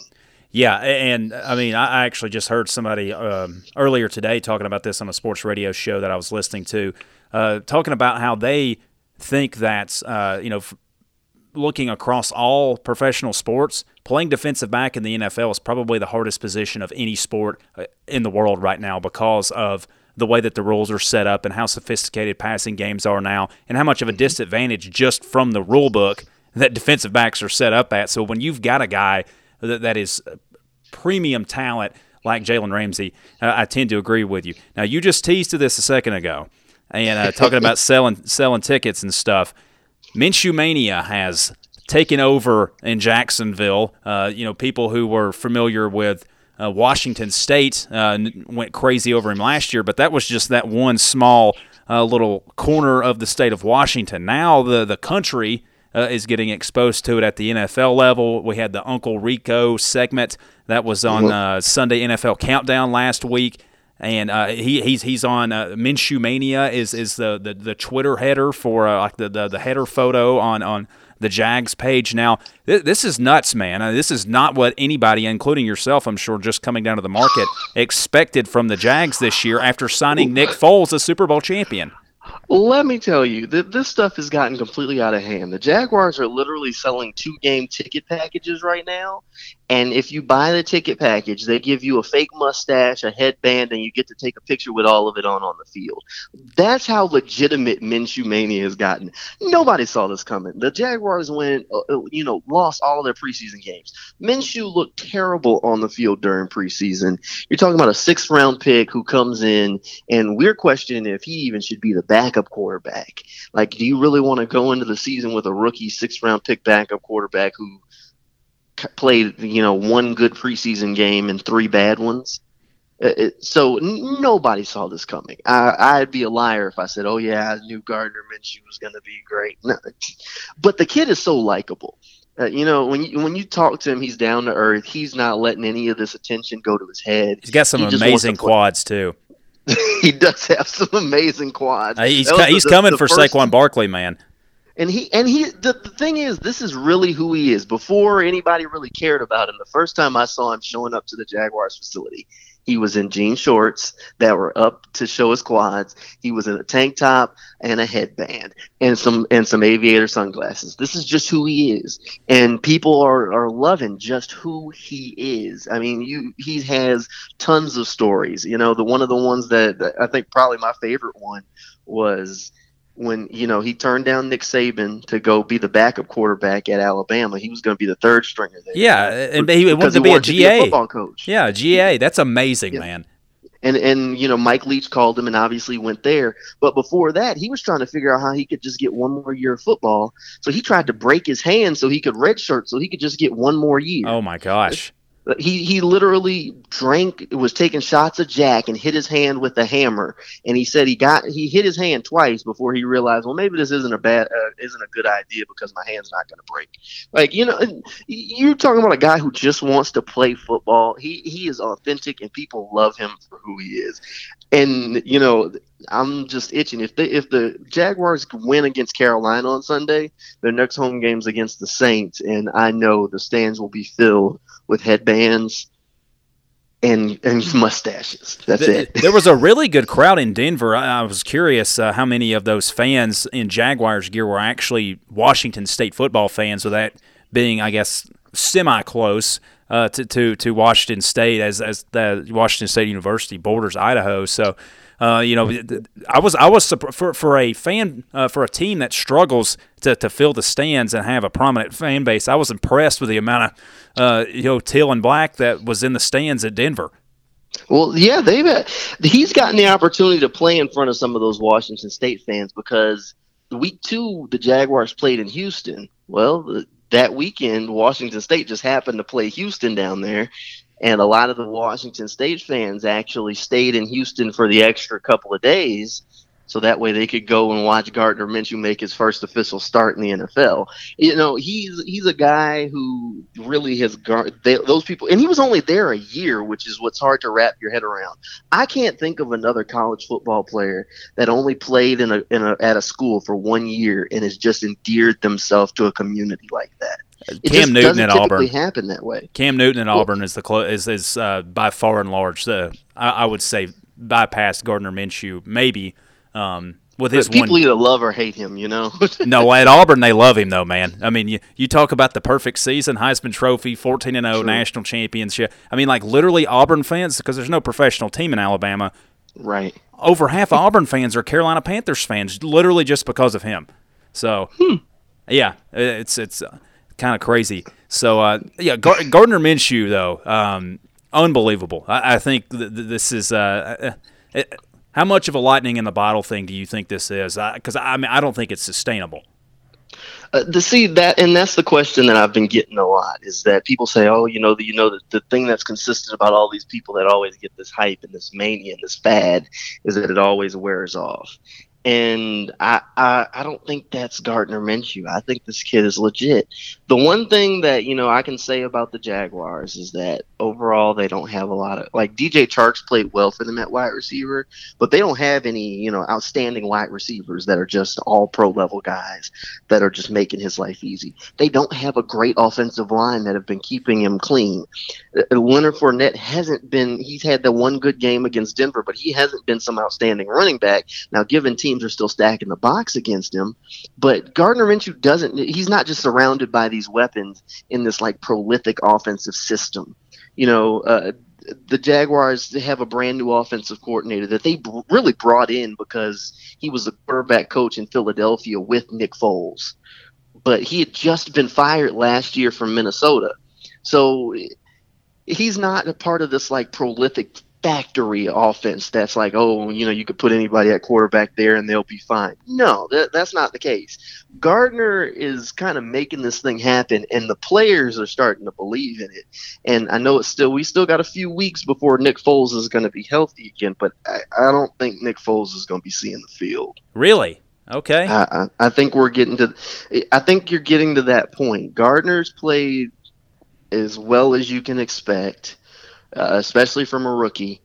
Yeah, and I mean, I actually just heard somebody um, earlier today talking about this on a sports radio show that I was listening to, uh, talking about how they think that uh, you know, f- looking across all professional sports, playing defensive back in the NFL is probably the hardest position of any sport uh, in the world right now because of the way that the rules are set up and how sophisticated passing games are now, and how much of a disadvantage just from the rule book that defensive backs are set up at. So when you've got a guy that, that is premium talent like Jalen Ramsey, uh, I tend to agree with you. Now you just teased to this a second ago, and uh, talking about selling selling tickets and stuff. Minshew Mania has taken over in Jacksonville. Uh, you know, people who were familiar with uh, Washington State uh, went crazy over him last year, but that was just that one small uh, little corner of the state of Washington. Now the the country uh, is getting exposed to it at the NFL level. We had the Uncle Rico segment that was on uh, Sunday NFL Countdown last week. And uh, he, he's he's on uh, Minshew Mania is is the, the, the Twitter header for like the, the, the header photo on on the Jags page. Now, th- this is nuts, man. Uh, this is not what anybody, including yourself, I'm sure, just coming down to the market, expected from the Jags this year after signing Nick Foles, a Super Bowl champion. Let me tell you that this stuff has gotten completely out of hand. The Jaguars are literally selling two game ticket packages right now. And if you buy the ticket package, they give you a fake mustache, a headband, and you get to take a picture with all of it on on the field. That's how legitimate Minshew Mania has gotten. Nobody saw this coming. The Jaguars went, uh, uh you know, lost all their preseason games. Minshew looked terrible on the field during preseason. You're talking about a sixth round pick who comes in, and we're questioning if he even should be the backup quarterback. Like, do you really want to go into the season with a rookie sixth round pick backup quarterback who played, you know, one good preseason game and three bad ones? Uh, it, so nobody saw this coming. I, would be a liar if I said, "Oh yeah, I knew Gardner Minshew was going to be great." No. But the kid is so likable. Uh, you know, when you when you talk to him, he's down to earth. He's not letting any of this attention go to his head. He's got some he amazing quads too. he does have some amazing quads. Uh, he's co- he's the, coming the for first, Saquon Barkley, man. And he and he the, the thing is, this is really who he is. Before anybody really cared about him, the first time I saw him showing up to the Jaguars facility, he was in jean shorts that were up to show his quads. He was in a tank top and a headband and some and some aviator sunglasses. This is just who he is, and people are are loving just who he is. I mean, you he has tons of stories. You know, the one of the ones that, that I think probably my favorite one was when you know he turned down Nick Saban to go be the backup quarterback at Alabama. He was going to be the third stringer there. Yeah, and he wanted to be a GA be a football coach. Yeah, GA. That's amazing, yeah. man. And and you know Mike Leach called him and obviously went there. But before that, he was trying to figure out how he could just get one more year of football. So he tried to break his hand so he could redshirt so he could just get one more year. Oh my gosh! He he literally drank was taking shots of jack and hit his hand with a hammer. And he said he got he hit his hand twice before he realized well maybe this isn't a bad uh, isn't a good idea because my hand's not going to break. Like you know you're talking about a guy who just wants to play football. He he is authentic and people love him for who he is. And you know I'm just itching. If they if the Jaguars win against Carolina on Sunday, their next home game's against the Saints, and I know the stands will be filled with headbands and and mustaches. That's the, it. there was a really good crowd in Denver. I, I was curious uh, how many of those fans in Jaguars gear were actually Washington State football fans, with that being, I guess, semi close. Uh, to, to to Washington State as as the Washington State University borders Idaho, so uh, you know, I was I was for for a fan uh, for a team that struggles to, to fill the stands and have a prominent fan base. I was impressed with the amount of uh, you know teal and black that was in the stands at Denver. Well, yeah, they've had, he's gotten the opportunity to play in front of some of those Washington State fans because week two the Jaguars played in Houston. Well, that weekend Washington State just happened to play Houston down there, and a lot of the Washington State fans actually stayed in Houston for the extra couple of days so that way they could go and watch Gardner Minshew make his first official start in the NFL. You know, he's he's a guy who really has gar- they, those people, and he was only there a year, which is what's hard to wrap your head around. I can't think of another college football player that only played in a, in a at a school for one year and has just endeared themselves to a community like that. It Cam just Newton doesn't at Auburn. happen that way. Cam Newton at Auburn is the clo- is is uh, by far and large the I, I would say bypassed Gardner Minshew maybe um, with his people one. either love or hate him, you know. No, at Auburn they love him though, man. I mean, you, you talk about the perfect season, Heisman Trophy, fourteen and zero, national championship. I mean, like literally Auburn fans because there's no professional team in Alabama. right. Over half Auburn fans are Carolina Panthers fans, literally just because of him. So, yeah, it's it's uh, kind of crazy. So, uh, yeah, Gar- Gardner Minshew though, um, unbelievable. I, I think th- th- this is. Uh, uh, uh, how much of a lightning in the bottle thing do you think this is? Because I, I mean, I don't think it's sustainable. Uh, to see that, and that's the question that I've been getting a lot is that people say, "Oh, you know, the, you know, the, the thing that's consistent about all these people that always get this hype and this mania and this fad is that it always wears off." And I, I, I don't think that's Gardner Minshew. I think this kid is legit. The one thing that you know I can say about the Jaguars is that overall they don't have a lot of like DJ Charks played well for them at wide receiver, but they don't have any you know outstanding wide receivers that are just all pro level guys that are just making his life easy. They don't have a great offensive line that have been keeping him clean. Uh, Leonard Fournette hasn't been. He's had the one good game against Denver, but he hasn't been some outstanding running back. Now, given teams are still stacking the box against him, but Gardner Minshew doesn't. He's not just surrounded by these weapons in this like prolific offensive system. You know, uh, the Jaguars have a brand new offensive coordinator that they b- really brought in because he was the quarterback coach in Philadelphia with Nick Foles, but he had just been fired last year from Minnesota, so he's not a part of this like prolific factory offense that's like oh you know you could put anybody at quarterback there and they'll be fine no that, that's not the case gardner is kind of making this thing happen and the players are starting to believe in it and i know it's still we still got a few weeks before nick foles is going to be healthy again but I, I don't think nick foles is going to be seeing the field Really? Okay. I, I I think we're getting to. I think you're getting to that point. Gardner's played as well as you can expect, uh, especially from a rookie.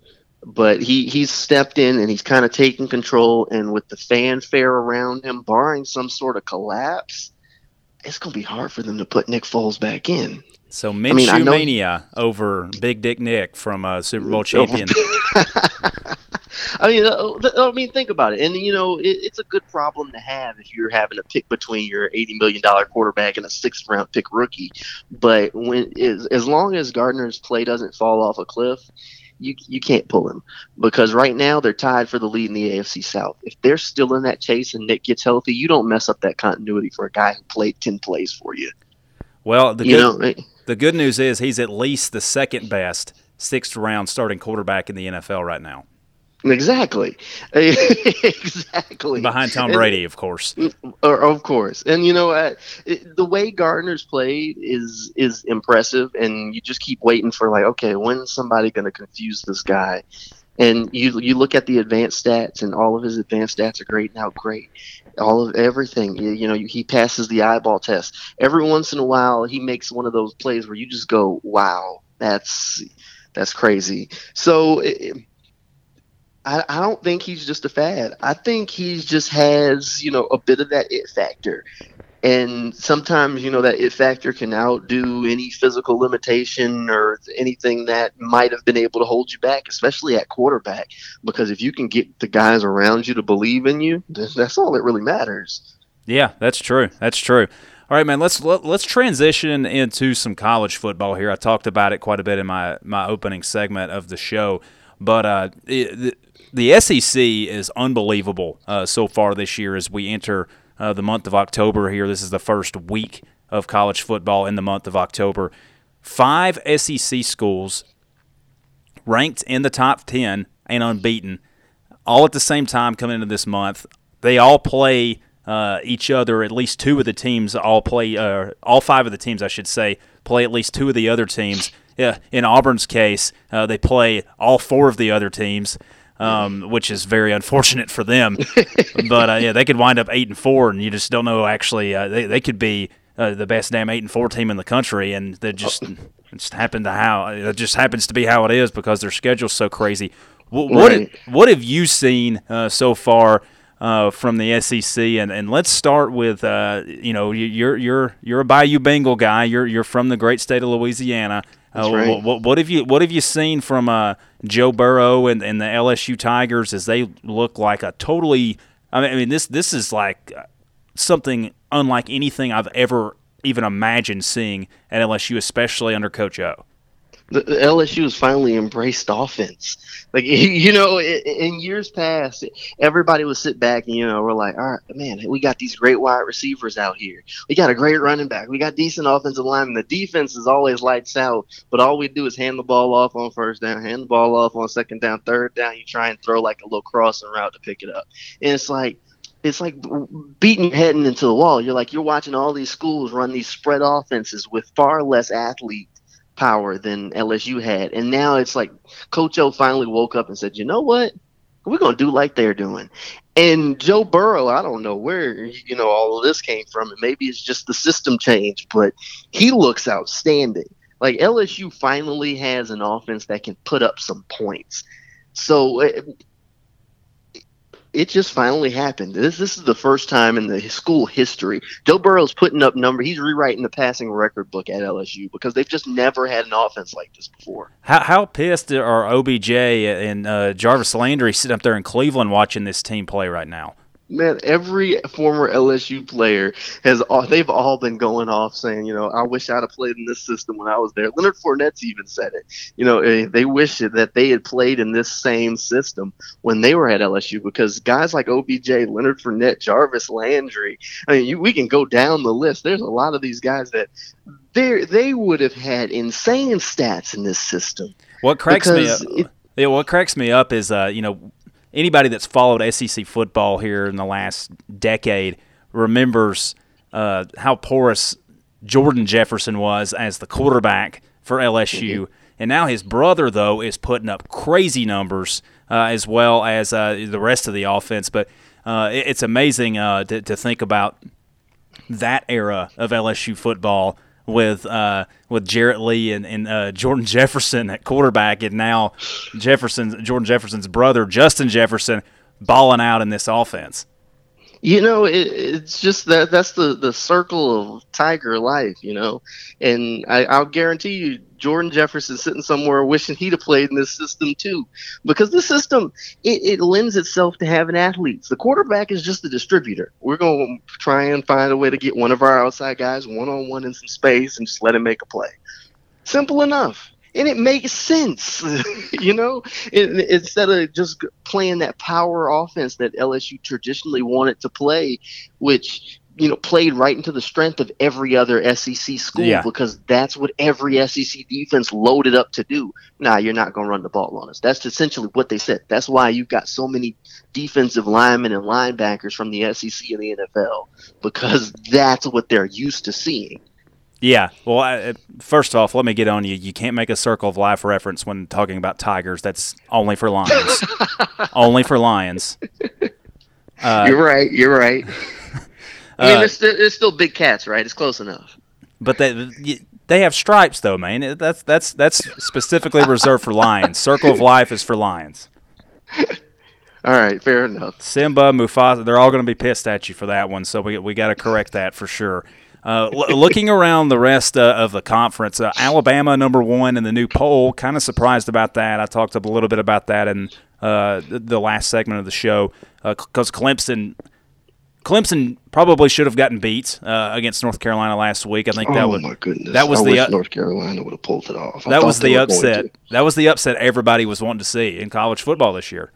But he he's stepped in and he's kind of taken control. And with the fanfare around him, barring some sort of collapse, it's going to be hard for them to put Nick Foles back in. so mean, I Minshew know- mania over Big Dick Nick from uh, Super Bowl champion. I mean, uh, I mean, think about it, and you know, it, it's a good problem to have if you're having to pick between your eighty million dollar quarterback and a sixth round pick rookie. But when as, as long as Gardner's play doesn't fall off a cliff, you you can't pull him because right now they're tied for the lead in the AFC South. If they're still in that chase and Nick gets healthy, you don't mess up that continuity for a guy who played ten plays for you. Well, the You good, know, eh, the good news is he's at least the second best sixth round starting quarterback in the NFL right now, exactly, exactly behind Tom And- Brady, of course. Or, of course, and you know uh, it, the way Gardner's played is is impressive, and you just keep waiting for like, okay, when's somebody going to confuse this guy? And you you look at the advanced stats, and all of his advanced stats are great now. Great, all of everything. You, you know, he passes the eyeball test. Every once in a while, he makes one of those plays where you just go, "Wow, that's that's crazy." So. It, I, I don't think he's just a fad. I think he just has, you know, a bit of that it factor. And sometimes, you know, that it factor can outdo any physical limitation or anything that might have been able to hold you back, especially at quarterback. Because if you can get the guys around you to believe in you, that's all that really matters. Yeah, that's true. That's true. All right, man. Let's let, let's transition into some college football here. I talked about it quite a bit in my my opening segment of the show, but uh, it, the, SEC is unbelievable uh, so far this year as we enter uh, the month of October. Here, this is the first week of college football in the month of October. Five SEC schools ranked in the top ten and unbeaten all at the same time coming into this month. They all play uh, each other. At least two of the teams all play. Uh, all five of the teams, I should say, play at least two of the other teams. Yeah, in Auburn's case, uh, they play all four of the other teams. Um, which is very unfortunate for them. but uh, yeah, they could wind up eight and four, and you just don't know. Actually, uh, they they could be uh, the best damn eight and four team in the country, and they just it just happened to how it just happens to be how it is because their schedule's so crazy. What what, Right. what have you seen uh, so far? Uh, from the SEC, and, and let's start with uh, you know you- you're you're you're a Bayou Bengal guy. You're you're from the great state of Louisiana. Uh, right. what, what, what have you what have you seen from uh, Joe Burrow and, and the LSU Tigers as they look like a totally? I mean, I mean this this is like uh, something unlike anything I've ever even imagined seeing at LSU, especially under Coach O. the, LSU has finally embraced offense. Like you know, in years past, everybody would sit back and you know we're like, all right, man, we got these great wide receivers out here. We got a great running back. We got decent offensive linemen. The defense is always lights out, but all we do is hand the ball off on first down, hand the ball off on second down, third down. You try and throw like a little crossing route to pick it up, and it's like. It's like beating your head into the wall. You're like you're watching all these schools run these spread offenses with far less athlete power than LSU had. And now it's like Coach O finally woke up and said, you know what? We're going to do like they're doing. And Joe Burrow, I don't know where, you know, all of this came from. And maybe it's just the system change, but he looks outstanding. Like LSU finally has an offense that can put up some points. So eh, it, just finally happened. This this is the first time in the school history Joe Burrow's putting up number. He's rewriting the passing record book at LSU because they've just never had an offense like this before. How, how pissed are OBJ and uh, Jarvis Landry sitting up there in Cleveland watching this team play right now? Man, every former LSU player has all, they've all been going off saying, you know, I wish I'd have played in this system when I was there. Leonard Fournette's even said it. You know, eh, they wish that they had played in this same system when they were at LSU because guys like OBJ, Leonard Fournette, Jarvis Landry, I mean, you, we can go down the list. There's a lot of these guys that they they would have had insane stats in this system. What cracks me up. It, yeah, what cracks me up is uh, you know anybody that's followed SEC football here in the last decade remembers uh, how porous Jordan Jefferson was as the quarterback for LSU, and now his brother though is putting up crazy numbers uh, as well as uh, the rest of the offense. But uh, it- it's amazing uh, to, to think about that era of LSU football with uh, with Jarrett Lee and, and uh, Jordan Jefferson at quarterback, and now Jefferson Jordan Jefferson's brother Justin Jefferson balling out in this offense. You know, it, it's just that that's the, the circle of Tiger life, you know. And I, I'll guarantee you, Jordan Jefferson sitting somewhere wishing he'd have played in this system too, because the system it, it lends itself to having athletes. The quarterback is just the distributor. We're going to try and find a way to get one of our outside guys one on one in some space and just let him make a play. Simple enough. And it makes sense, you know, it, instead of just playing that power offense that LSU traditionally wanted to play, which you know played right into the strength of every other SEC school Yeah. because that's what every SEC defense loaded up to do. Nah, you're not going to run the ball on us. That's essentially what they said. That's why you've got so many defensive linemen and linebackers from the SEC and the NFL because that's what they're used to seeing. Yeah. Well, I, uh, first off, let me get on you. You can't make a circle of life reference when talking about tigers. That's only for lions. only for lions. Uh, you're right. You're right. I mean, Uh, it's, still, it's still big cats, right? It's close enough. But they they have stripes though, man. That's that's that's specifically reserved for lions. Circle of life is for lions. All right, fair enough. Simba, Mufasa, they're all going to be pissed at you for that one. So we we got to correct that for sure. Uh, l- looking around the rest uh, of the conference, uh, Alabama number one in the new poll. Kind of surprised about that. I talked a little bit about that in uh, the, the last segment of the show because Clemson. Clemson probably should have gotten beat uh, against North Carolina last week. I think that oh was my goodness! that was I the, North Carolina would have pulled it off. I that was the upset. That was the upset everybody was wanting to see in college football this year.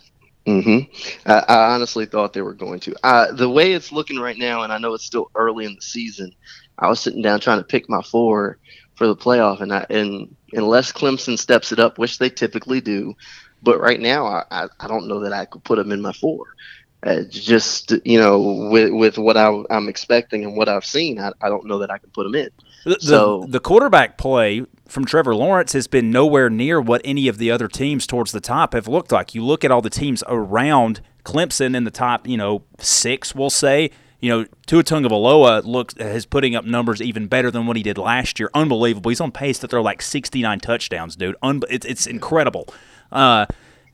hmm I, I honestly thought they were going to. Uh, the way it's looking right now, and I know it's still early in the season. I was sitting down trying to pick my four for the playoff, and I, and unless Clemson steps it up, which they typically do, but right now I, I, I don't know that I could put them in my four. Uh, just you know, with with what I, I'm expecting and what I've seen, I, I don't know that I can put them in. The, So- the quarterback play from Trevor Lawrence has been nowhere near what any of the other teams towards the top have looked like. You look at all the teams around Clemson in the top, you know, six, we'll say. You know, Tua Tagovailoa looks is putting up numbers even better than what he did last year. Unbelievable. He's on pace to throw like 69 touchdowns, dude. Un- it's, it's incredible. Uh,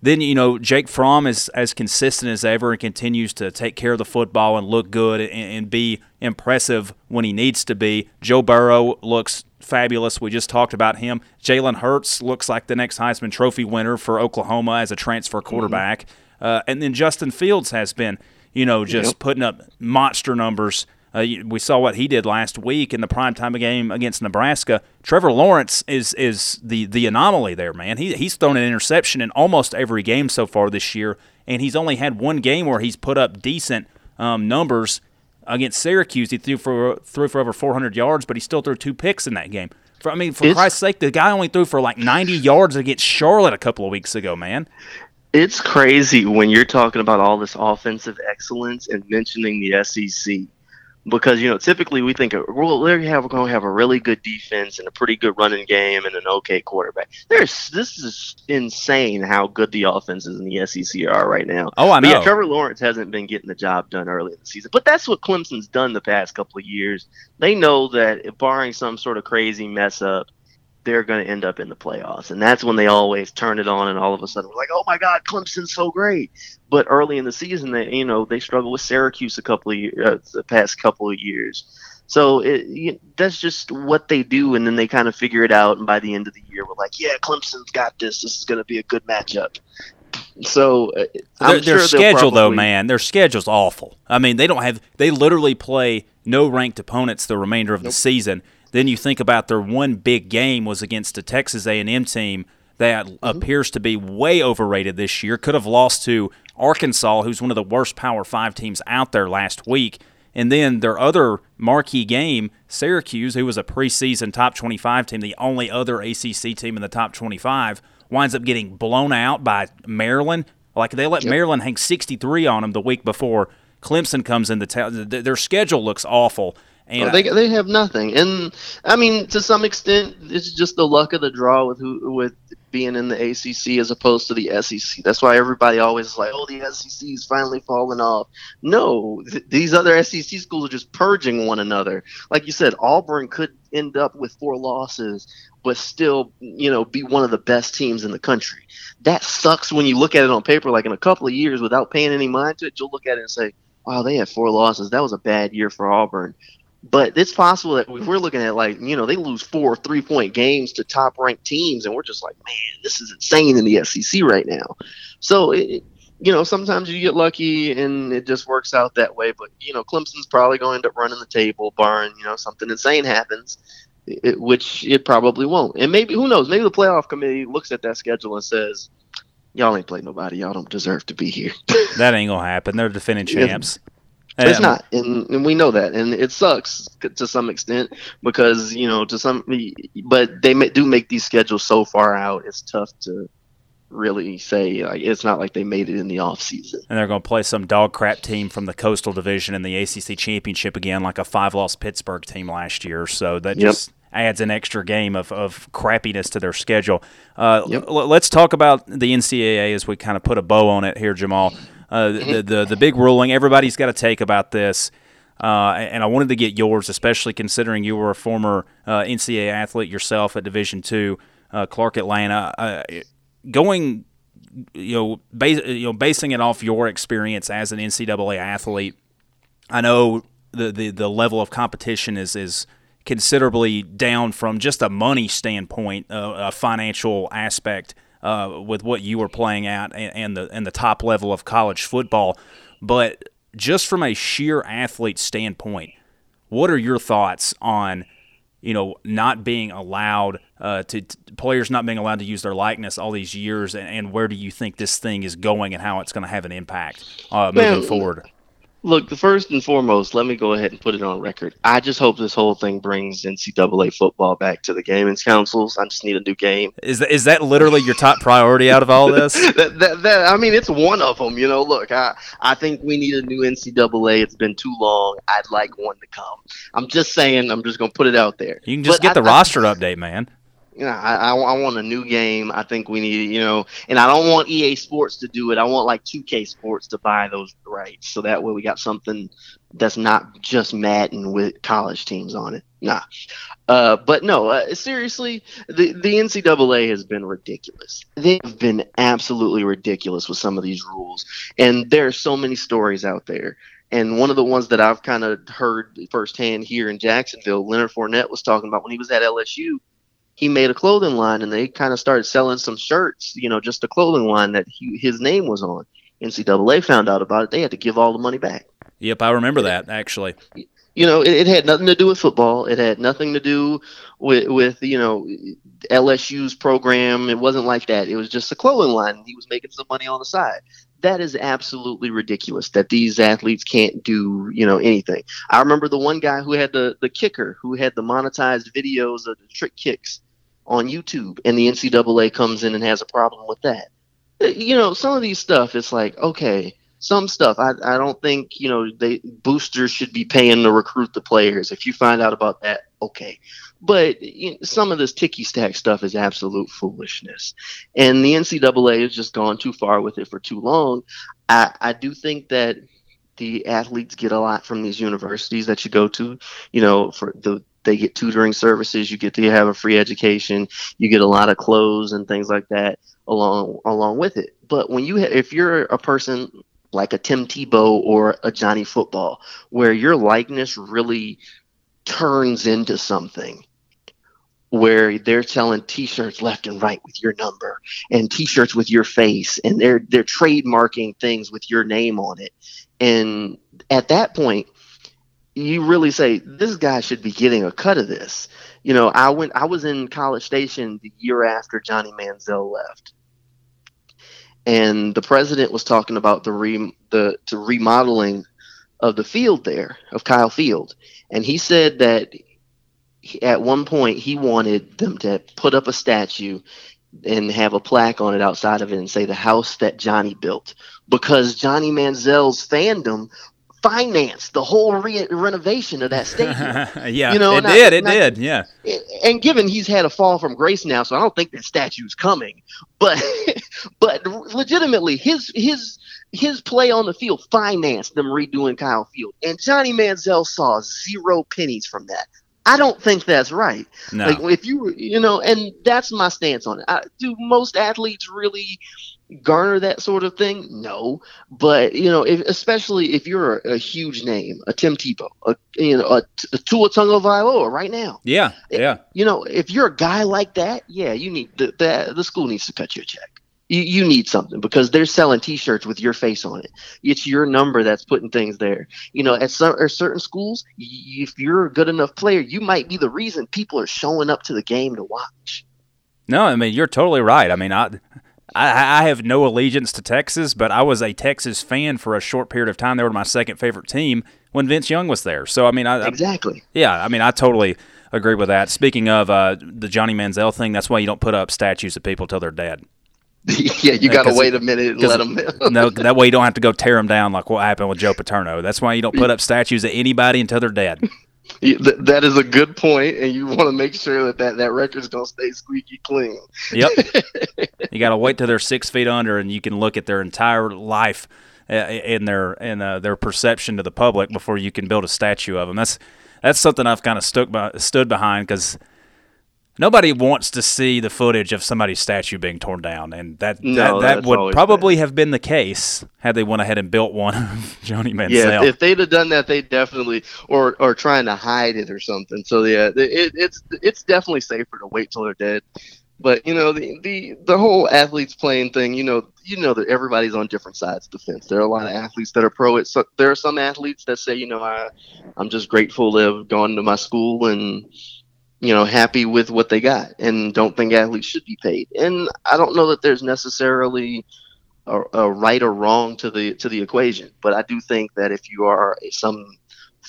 then you know Jake Fromm is as consistent as ever and continues to take care of the football and look good and, and be impressive when he needs to be. Joe Burrow looks fabulous. We just talked about him. Jalen Hurts looks like the next Heisman Trophy winner for Oklahoma as a transfer quarterback. Mm-hmm. Uh, and then Justin Fields has been, you know, just yep. putting up monster numbers. Uh, we saw what he did last week in the primetime game against Nebraska. Trevor Lawrence is is the the anomaly there, man. He he's thrown an interception in almost every game so far this year, and he's only had one game where he's put up decent um, numbers against Syracuse. He threw for threw for over 400 yards, but he still threw two picks in that game. For, I mean, for it's, Christ's sake, the guy only threw for like 90 yards against Charlotte a couple of weeks ago, man. It's crazy when you're talking about all this offensive excellence and mentioning the SEC because you know typically we think well they're have, going to have a really good defense and a pretty good running game and an okay quarterback. There's this is insane how good the offenses in the SEC are right now. Oh, I know. But yeah, Trevor Lawrence hasn't been getting the job done early in the season, but that's what Clemson's done the past couple of years. They know that barring some sort of crazy mess up, they're going to end up in the playoffs. And that's when they always turn it on, and all of a sudden we're like, oh my God, Clemson's so great. But early in the season, they you know they struggle with Syracuse a couple of years, uh, the past couple of years. So it, you, that's just what they do, and then they kind of figure it out. And by the end of the year, we're like, yeah, Clemson's got this. This is going to be a good matchup. So uh, their, their sure schedule, probably... though, man, their schedule's awful. I mean, they don't have. They literally play no ranked opponents the remainder of nope. the season then you think about their one big game was against a Texas A&M team that mm-hmm. appears to be way overrated this year. Could have lost to Arkansas, who's one of the worst Power 5 teams out there last week. And then their other marquee game, Syracuse, who was a preseason top 25 team, the only other ACC team in the top 25, winds up getting blown out by Maryland. Like they let yep. Maryland hang 63 on them the week before Clemson comes into town. Their schedule looks awful. And oh, they they have nothing, and I mean to some extent it's just the luck of the draw with who with being in the ACC as opposed to the SEC. That's why everybody always is like, oh, the SEC is finally falling off. No, th- these other SEC schools are just purging one another. Like you said, Auburn could end up with four losses, but still, you know, be one of the best teams in the country. That sucks when you look at it on paper. Like in a couple of years, without paying any mind to it, you'll look at it and say, wow, they had four losses. That was a bad year for Auburn. But it's possible that oh, if we're looking at like, you know, they lose four three point games to top ranked teams, and we're just like, man, this is insane in the SEC right now. So, it, you know, sometimes you get lucky and it just works out that way. But, you know, Clemson's probably going to end up running the table, barring, you know, something insane happens, it, which it probably won't. And maybe, who knows, maybe the playoff committee looks at that schedule and says, y'all ain't played nobody. Y'all don't deserve to be here. that ain't going to happen. They're defending champs. It's not, and, and we know that, and it sucks to some extent because you know to some, but they do make these schedules so far out. It's tough to really say like it's not like they made it in the off season. And they're going to play some dog crap team from the Coastal Division in the ACC championship again, like a five loss Pittsburgh team last year. So that yep. just adds an extra game of, of crappiness to their schedule. Uh, yep. l- let's talk about the NCAA as we kind of put a bow on it here, Jamal. Uh, the, the the big ruling everybody's got to take about this. Uh, and I wanted to get yours, especially considering you were a former uh, NCAA athlete yourself at Division Two, uh, Clark Atlanta. Uh, going, you know, base, you know, basing it off your experience as an NCAA athlete, I know the, the, the level of competition is is considerably down from just a money standpoint, uh, a financial aspect uh, with what you were playing at and, and the and the top level of college football. But just from a sheer athlete standpoint, what are your thoughts on you know not being allowed uh, to, players not being allowed to use their likeness all these years, and, and where do you think this thing is going and how it's going to have an impact uh, moving Man, forward? Look, the first and foremost, let me go ahead and put it on record. I just hope this whole thing brings NCAA football back to the gaming councils. I just need a new game. Is that, is that literally your top priority out of all this? that, that, that, I mean, it's one of them. You know, look, I, I think we need a new NCAA. It's been too long. I'd like one to come. I'm just saying. I'm just gonna put it out there. You can just but get I, the I, roster update, man. You know, I, I, I want a new game. I think we need, you know, and I don't want EA Sports to do it. I want like 2K Sports to buy those rights, so that way we got something that's not just Madden with college teams on it. Nah, uh, but no, uh, seriously, the the NCAA has been ridiculous. They've been absolutely ridiculous with some of these rules, and there are so many stories out there. And one of the ones that I've kind of heard firsthand here in Jacksonville, Leonard Fournette was talking about when he was at LSU he made a clothing line and they kind of started selling some shirts, you know, just a clothing line that he, his name was on. NCAA found out about it. They had to give all the money back. Yep, I remember that actually. You know, it, it had nothing to do with football. It had nothing to do with, with you know LSU's program. It wasn't like that. It was just a clothing line. He was making some money on the side that is absolutely ridiculous that these athletes can't do you know anything. I remember the one guy who had the the kicker who had the monetized videos of the trick kicks on youtube and the ncaa comes in and has a problem with that. You know some of these stuff it's like okay some stuff I, I don't think you know they boosters should be paying to recruit the players if you find out about that okay but you know, some of this ticky stack stuff is absolute foolishness. And the NCAA has just gone too far with it for too long. I, I do think that the athletes get a lot from these universities that you go to. You know, for the they get tutoring services, you get to have a free education, you get a lot of clothes and things like that along along with it. But when you ha- if you're a person like a Tim Tebow or a Johnny Football, where your likeness really turns into something where they're selling t-shirts left and right with your number and t-shirts with your face and they're they're trademarking things with your name on it. And at that point you really say this guy should be getting a cut of this. You know i went i was in college station the year after johnny manziel left and the president was talking about the re, the to remodeling of the field there of kyle field. And he said that at one point he wanted them to put up a statue and have a plaque on it outside of it and say the house that Johnny built. Because Johnny Manziel's fandom financed the whole re- renovation of that stadium. yeah, you know, it did. I, it did. Yeah. And given he's had a fall from grace now, so I don't think that statue's coming. But but legitimately, his his his play on the field financed them redoing Kyle Field, and Johnny Manziel saw zero pennies from that. I don't think that's right. No. Like if you you know, and that's my stance on it. I, do most athletes really garner that sort of thing? No, but you know, if, especially if you're a, a, huge name, a Tim Tebow, a you know, a, a Tua Tagovailoa right now. Yeah, yeah. You know, if you're a guy like that, yeah, you need the the, the school needs to cut you a check you, you need something because they're selling T-shirts with your face on it. It's your number that's putting things there. You know, at some or certain schools, if you're a good enough player, you might be the reason people are showing up to the game to watch. No, I mean you're totally right. I mean I. I, I have no allegiance to Texas, but I was a Texas fan for a short period of time. They were my second favorite team when Vince Young was there. So I mean, I, exactly. I, yeah, I mean, I totally agree with that. Speaking of uh, the Johnny Manziel thing, that's why you don't put up statues of people till they're dead. yeah, you got to wait a minute and let them. no, that way you don't have to go tear them down like what happened with Joe Paterno. That's why you don't put up statues of anybody until they're dead. That is a good point, and you want to make sure that that, that record's gonna stay squeaky clean. Yep. you got to wait till they're six feet under, and you can look at their entire life uh, in their in uh, their perception to the public before you can build a statue of them. That's that's something I've kind of stuck by, stood behind because Nobody wants to see the footage of somebody's statue being torn down, and that no, that, that would probably bad. have been the case had they went ahead and built one of Johnny Manziel. Yeah, if they'd have done that, they definitely or or trying to hide it or something. So yeah, it, it's it's definitely safer to wait till they're dead. But you know the the the whole athletes playing thing. You know you know that everybody's on different sides of the fence. There are a lot of athletes that are pro it. So there are some athletes that say, you know, I I'm just grateful to have gone to my school and you know, happy with what they got and don't think athletes should be paid. And I don't know that there's necessarily a, a, right or wrong to the to the equation, but I do think that if you are some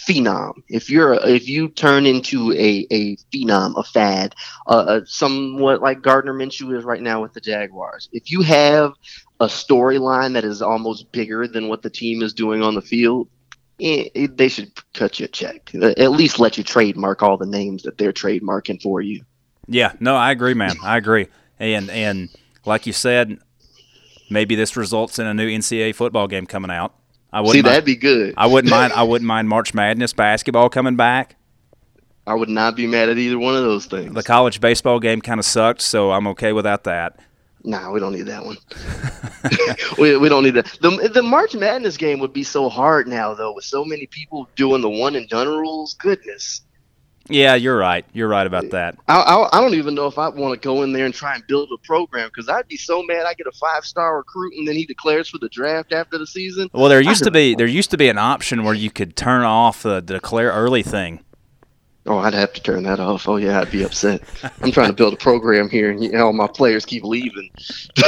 phenom, if you're if you turn into a, a phenom, a fad, uh, somewhat like Gardner Minshew is right now with the Jaguars, if you have a storyline that is almost bigger than what the team is doing on the field, it, they should cut you a check. At least let you trademark all the names that they're trademarking for you. Yeah, no, I agree, man. I agree. And and like you said, maybe this results in a new NCAA football game coming out. I wouldn't See, mind, that'd be good. I wouldn't mind. I wouldn't mind March Madness basketball coming back. I would not be mad at either one of those things. The college baseball game kind of sucked, so I'm okay without that. Nah, we don't need that one. we, we don't need that. The the March Madness game would be so hard now, though, with so many people doing the one and done rules. Goodness, Yeah, you're right. You're right about that. I I, I don't even know if I want to go in there and try and build a program because I'd be so mad. I get a five star recruit and then he declares for the draft after the season. Well, there used to be there used to be an option where you could turn off the declare early thing. Oh, I'd have to turn that off. Oh yeah, I'd be upset. I'm trying to build a program here, and you know, my players keep leaving.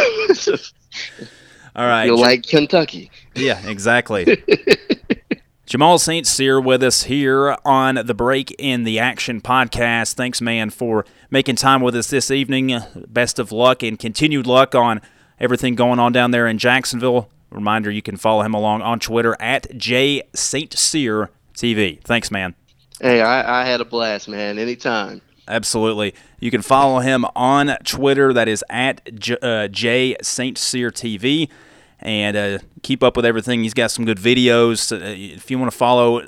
All right, Jam- like Kentucky. yeah, exactly. Jamal St. Cyr with us here on the Break in the Action podcast. Thanks, man, for making time with us this evening. Best of luck and continued luck on everything going on down there in Jacksonville. Reminder: you can follow him along on Twitter at J St. Cyr TV. Thanks, man. Hey, I, I had a blast, man. Anytime. Absolutely. You can follow him on Twitter. That is at J, uh, J Saint Cyr TV. And uh, keep up with everything. He's got some good videos. Uh, if you want to follow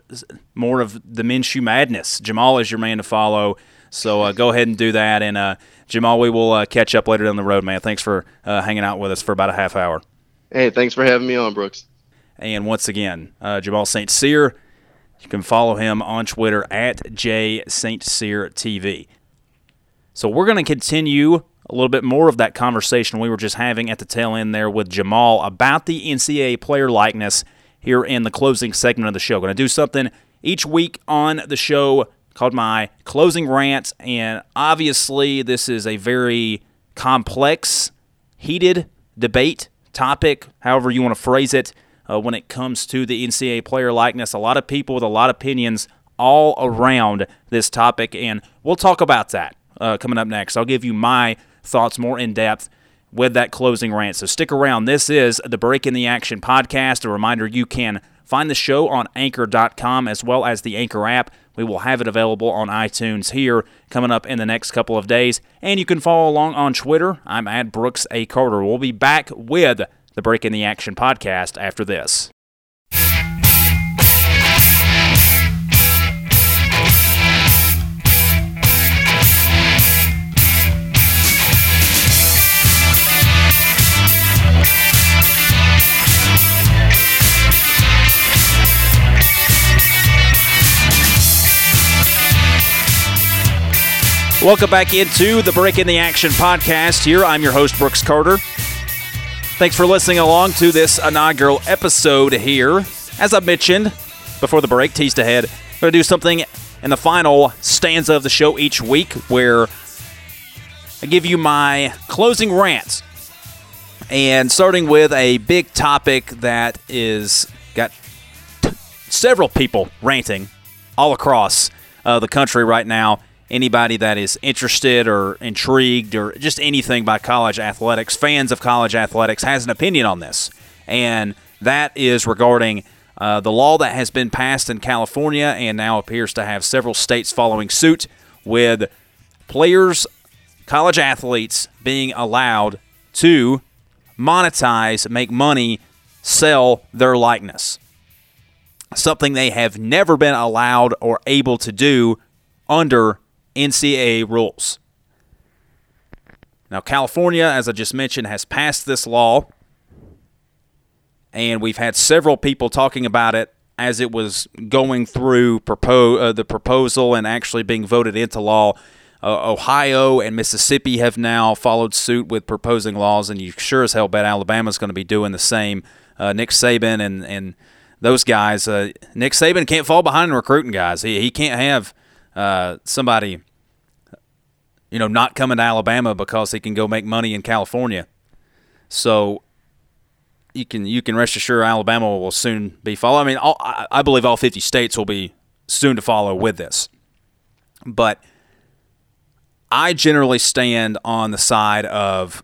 more of the Minshew madness, Jamal is your man to follow. So uh, go ahead and do that. And uh, Jamal, we will uh, catch up later down the road, man. Thanks for uh, hanging out with us for about a half hour. Hey, thanks for having me on, Brooks. And once again, uh, Jamal St. Cyr. You can follow him on Twitter at J St. Cyr TV. So we're going to continue a little bit more of that conversation we were just having at the tail end there with Jamal about the NCAA player likeness here in the closing segment of the show. Going to do something each week on the show called my closing rant, and obviously this is a very complex, heated debate topic, however you want to phrase it uh, when it comes to the NCAA player likeness. A lot of people with a lot of opinions all around this topic, and we'll talk about that uh, coming up next. I'll give you my thoughts more in depth with that closing rant. So stick around. This is the Break in the Action podcast. A reminder you can find the show on anchor.com as well as the Anchor app. We will have it available on iTunes here coming up in the next couple of days. And you can follow along on Twitter. I'm at Brooks A. Carter. We'll be back with the Break in the Action podcast after this. Welcome back into the Break in the Action podcast. Here, I'm your host, Brooks Carter. Thanks for listening along to this inaugural episode here. As I mentioned before the break, teased ahead, I'm going to do something in the final stanza of the show each week where I give you my closing rants. And starting with a big topic that is got t- several people ranting all across uh, the country right now. Anybody that is interested or intrigued or just anything by college athletics, fans of college athletics, has an opinion on this. And that is regarding uh, the law that has been passed in California and now appears to have several states following suit with players, college athletes being allowed to monetize, make money, sell their likeness. Something they have never been allowed or able to do under NCAA rules. Now, California, as I just mentioned, has passed this law, and we've had several people talking about it as it was going through propo- uh, the proposal and actually being voted into law. Uh, Ohio and Mississippi have now followed suit with proposing laws, and you sure as hell bet Alabama's going to be doing the same. Uh, Nick Saban and and those guys. Uh, Nick Saban can't fall behind in recruiting guys. He he can't have uh, somebody, you know, not coming to Alabama because he can go make money in California. So you can you can rest assured Alabama will soon be follow. I mean, all, I, I believe all 50 states will be soon to follow with this. But I generally stand on the side of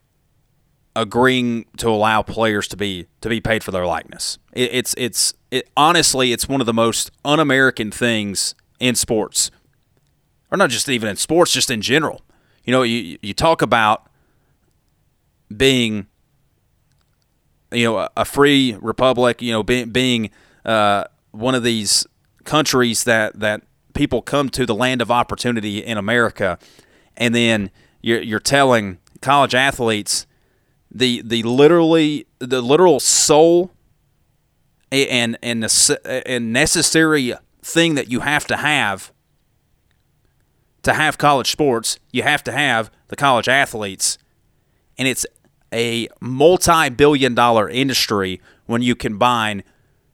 agreeing to allow players to be to be paid for their likeness. It, it's it's it, honestly it's one of the most un-American things in sports, or not just even in sports, just in general. You know, you you talk about being you know a free republic, you know, being being uh, one of these countries that that people come to the land of opportunity in America, and then you're you're telling college athletes the the literally the literal soul and and and necessary thing that you have to have to have college sports, you have to have the college athletes. And it's a multi billion dollar industry when you combine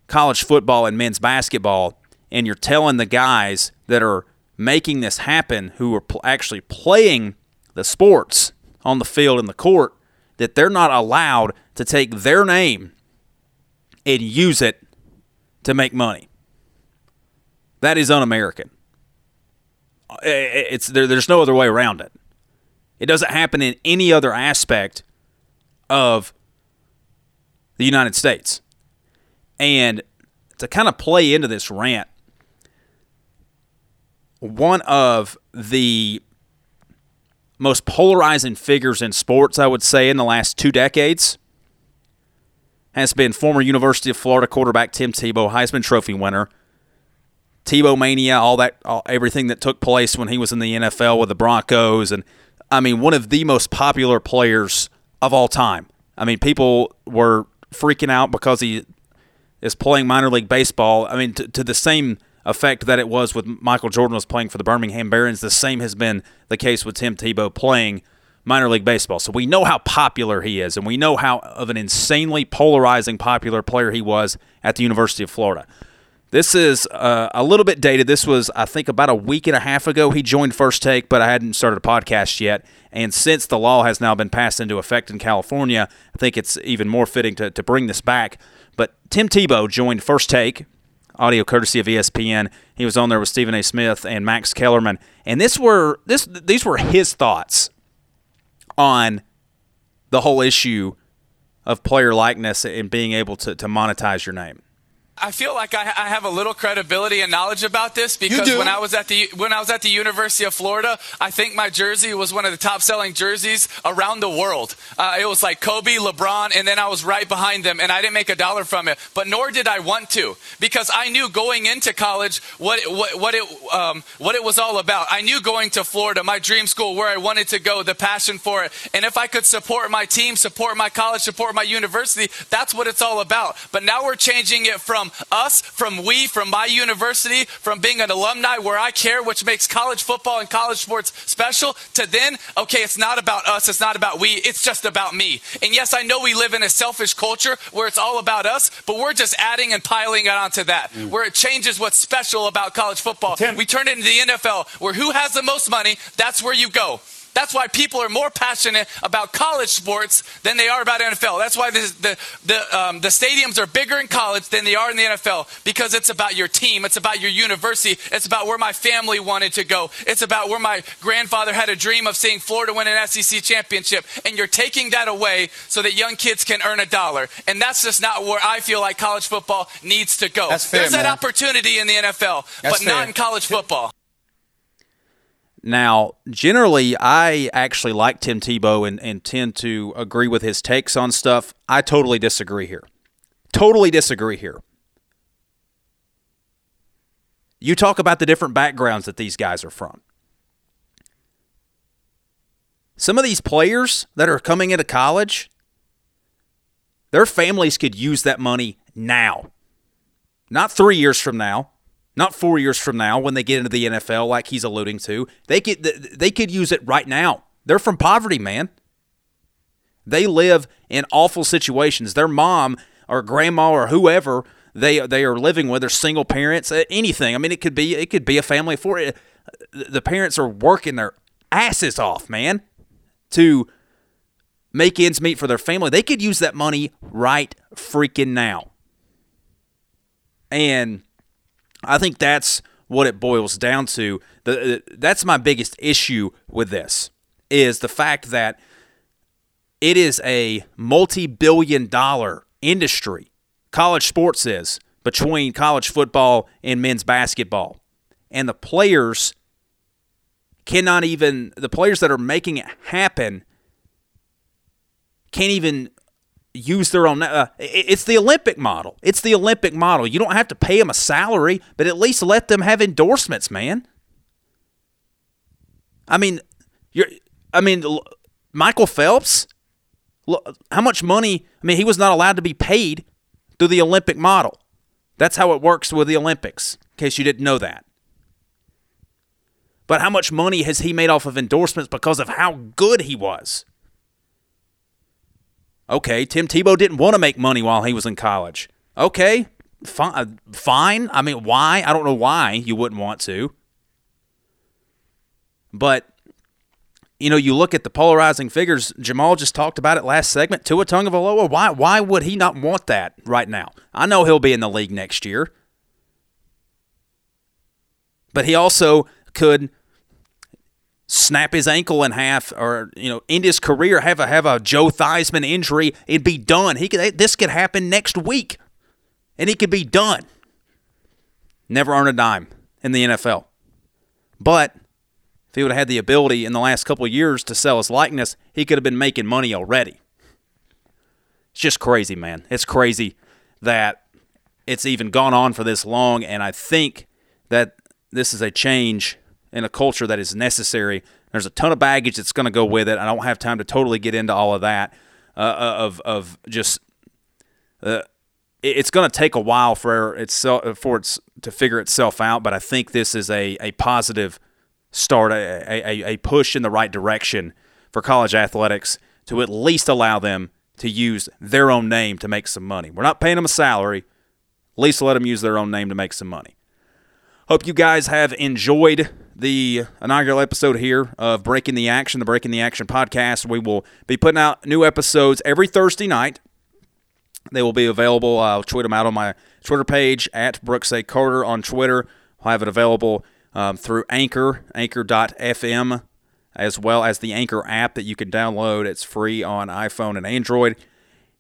college football and men's basketball. And you're telling the guys that are making this happen, who are pl- actually playing the sports on the field and the court, that they're not allowed to take their name and use it to make money. That is un American. It's there, there's no other way around it. It doesn't happen in any other aspect of the United States. And to kind of play into this rant, one of the most polarizing figures in sports, I would say, in the last two decades has been former University of Florida quarterback Tim Tebow, Heisman Trophy winner. Tebow mania, all that, all, everything that took place when he was in the NFL with the Broncos, and I mean, one of the most popular players of all time. I mean, people were freaking out because he is playing minor league baseball. I mean, to, to the same effect that it was with Michael Jordan was playing for the Birmingham Barons, the same has been the case with Tim Tebow playing minor league baseball. So we know how popular he is, and we know how of an insanely polarizing popular player he was at the University of Florida. This is uh, a little bit dated. This was, I think, about a week and a half ago. He joined First Take, but I hadn't started a podcast yet. And since the law has now been passed into effect in California, I think it's even more fitting to, to bring this back. But Tim Tebow joined First Take, audio courtesy of ESPN. He was on there with Stephen A. Smith and Max Kellerman, and this were this these were his thoughts on the whole issue of player likeness and being able to, to monetize your name. I feel like I, I, have a little credibility and knowledge about this because when I was at the when I was at the University of Florida, I think my jersey was one of the top selling jerseys around the world. Uh, it was like Kobe, LeBron, and then I was right behind them, and I didn't make a dollar from it. But nor did I want to because I knew going into college what it, what, what it um, what it was all about. I knew going to Florida, my dream school, where I wanted to go, the passion for it, and if I could support my team, support my college, support my university, that's what it's all about. But now we're changing it from us, from we, from my university, from being an alumni where I care, which makes college football and college sports special, to then, okay, it's not about us, it's not about we, it's just about me. And yes, I know we live in a selfish culture where it's all about us, but we're just adding and piling it onto that, mm. where it changes what's special about college football. Tim. We turn it into the NFL, where who has the most money, that's where you go. That's why people are more passionate about college sports than they are about NFL. That's why the, the, the, um, the, stadiums are bigger in college than they are in the NFL because it's about your team. It's about your university. It's about where my family wanted to go. It's about where my grandfather had a dream of seeing Florida win an SEC championship. And you're taking that away so that young kids can earn a dollar. And that's just not where I feel like college football needs to go. Fair, There's man. that opportunity in the NFL, that's but fair. not in college football. Now, generally, I actually like Tim Tebow and, and tend to agree with his takes on stuff. I totally disagree here. Totally disagree here. You talk about the different backgrounds that these guys are from. Some of these players that are coming into college, their families could use that money now. Not three years from now, not four years from now when they get into the NFL, like he's alluding to. They could they could use it right now. They're from poverty, man. They live in awful situations. Their mom or grandma or whoever they they are living with, are single parents, anything. I mean, it could be it could be a family of four. Uh, the parents are working their asses off, man, to make ends meet for their family. They could use that money right freaking now. And I think that's what it boils down to. The, that's my biggest issue with this is the fact that it is a multi-billion dollar industry. College sports is between college football and men's basketball. And the players cannot even the players that are making it happen can't even use their own. Uh, it's the Olympic model. It's the Olympic model. You don't have to pay them a salary, but at least let them have endorsements, man. I mean, you're. I mean, Michael Phelps. How much money? I mean, he was not allowed to be paid through the Olympic model. That's how it works with the Olympics. In case you didn't know that. But how much money has he made off of endorsements because of how good he was? Okay, Tim Tebow didn't want to make money while he was in college. Okay, fine. Uh, fine. I mean, why? I don't know why you wouldn't want to. But you know, you look at the polarizing figures. Jamal just talked about it last segment. Tua Tagovailoa. Why? Why would he not want that right now? I know he'll be in the league next year, but he also could snap his ankle in half or you know end his career have a have a Joe Theismann injury it'd be done. He could this could happen next week and he could be done. Never earn a dime in the NFL but if he would have had the ability in the last couple years to sell his likeness he could have been making money already. It's just crazy man. It's crazy that it's even gone on for this long and I think that this is a change in a culture that is necessary. There's a ton of baggage that's going to go with it. I don't have time to totally get into all of that. Uh, uh of of just uh, it's going to take a while for itself for it's to figure itself out. But I think this is a a positive start, a, a, a push in the right direction for college athletics to at least allow them to use their own name to make some money. We're not paying them a salary. At least let them use their own name to make some money. Hope you guys have enjoyed the inaugural episode here of Break in the Action, the Break in the Action podcast. We will be putting out new episodes every Thursday night. They will be available. I'll tweet them out on my Twitter page at Brooks A. Carter on Twitter. I'll have it available um, through Anchor, anchor.fm, as well as the Anchor app that you can download. It's free on iPhone and Android.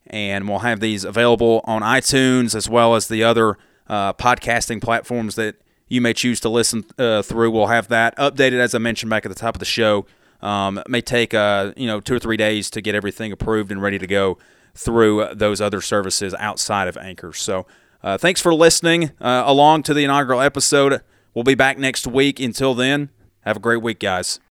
And we'll have these available on iTunes as well as the other uh, podcasting platforms that you may choose to listen uh, through. We'll have that updated, as I mentioned back at the top of the show. Um, it may take uh, you know two or three days to get everything approved and ready to go through those other services outside of Anchor. So uh, thanks for listening uh, along to the inaugural episode. We'll be back next week. Until then, have a great week, guys.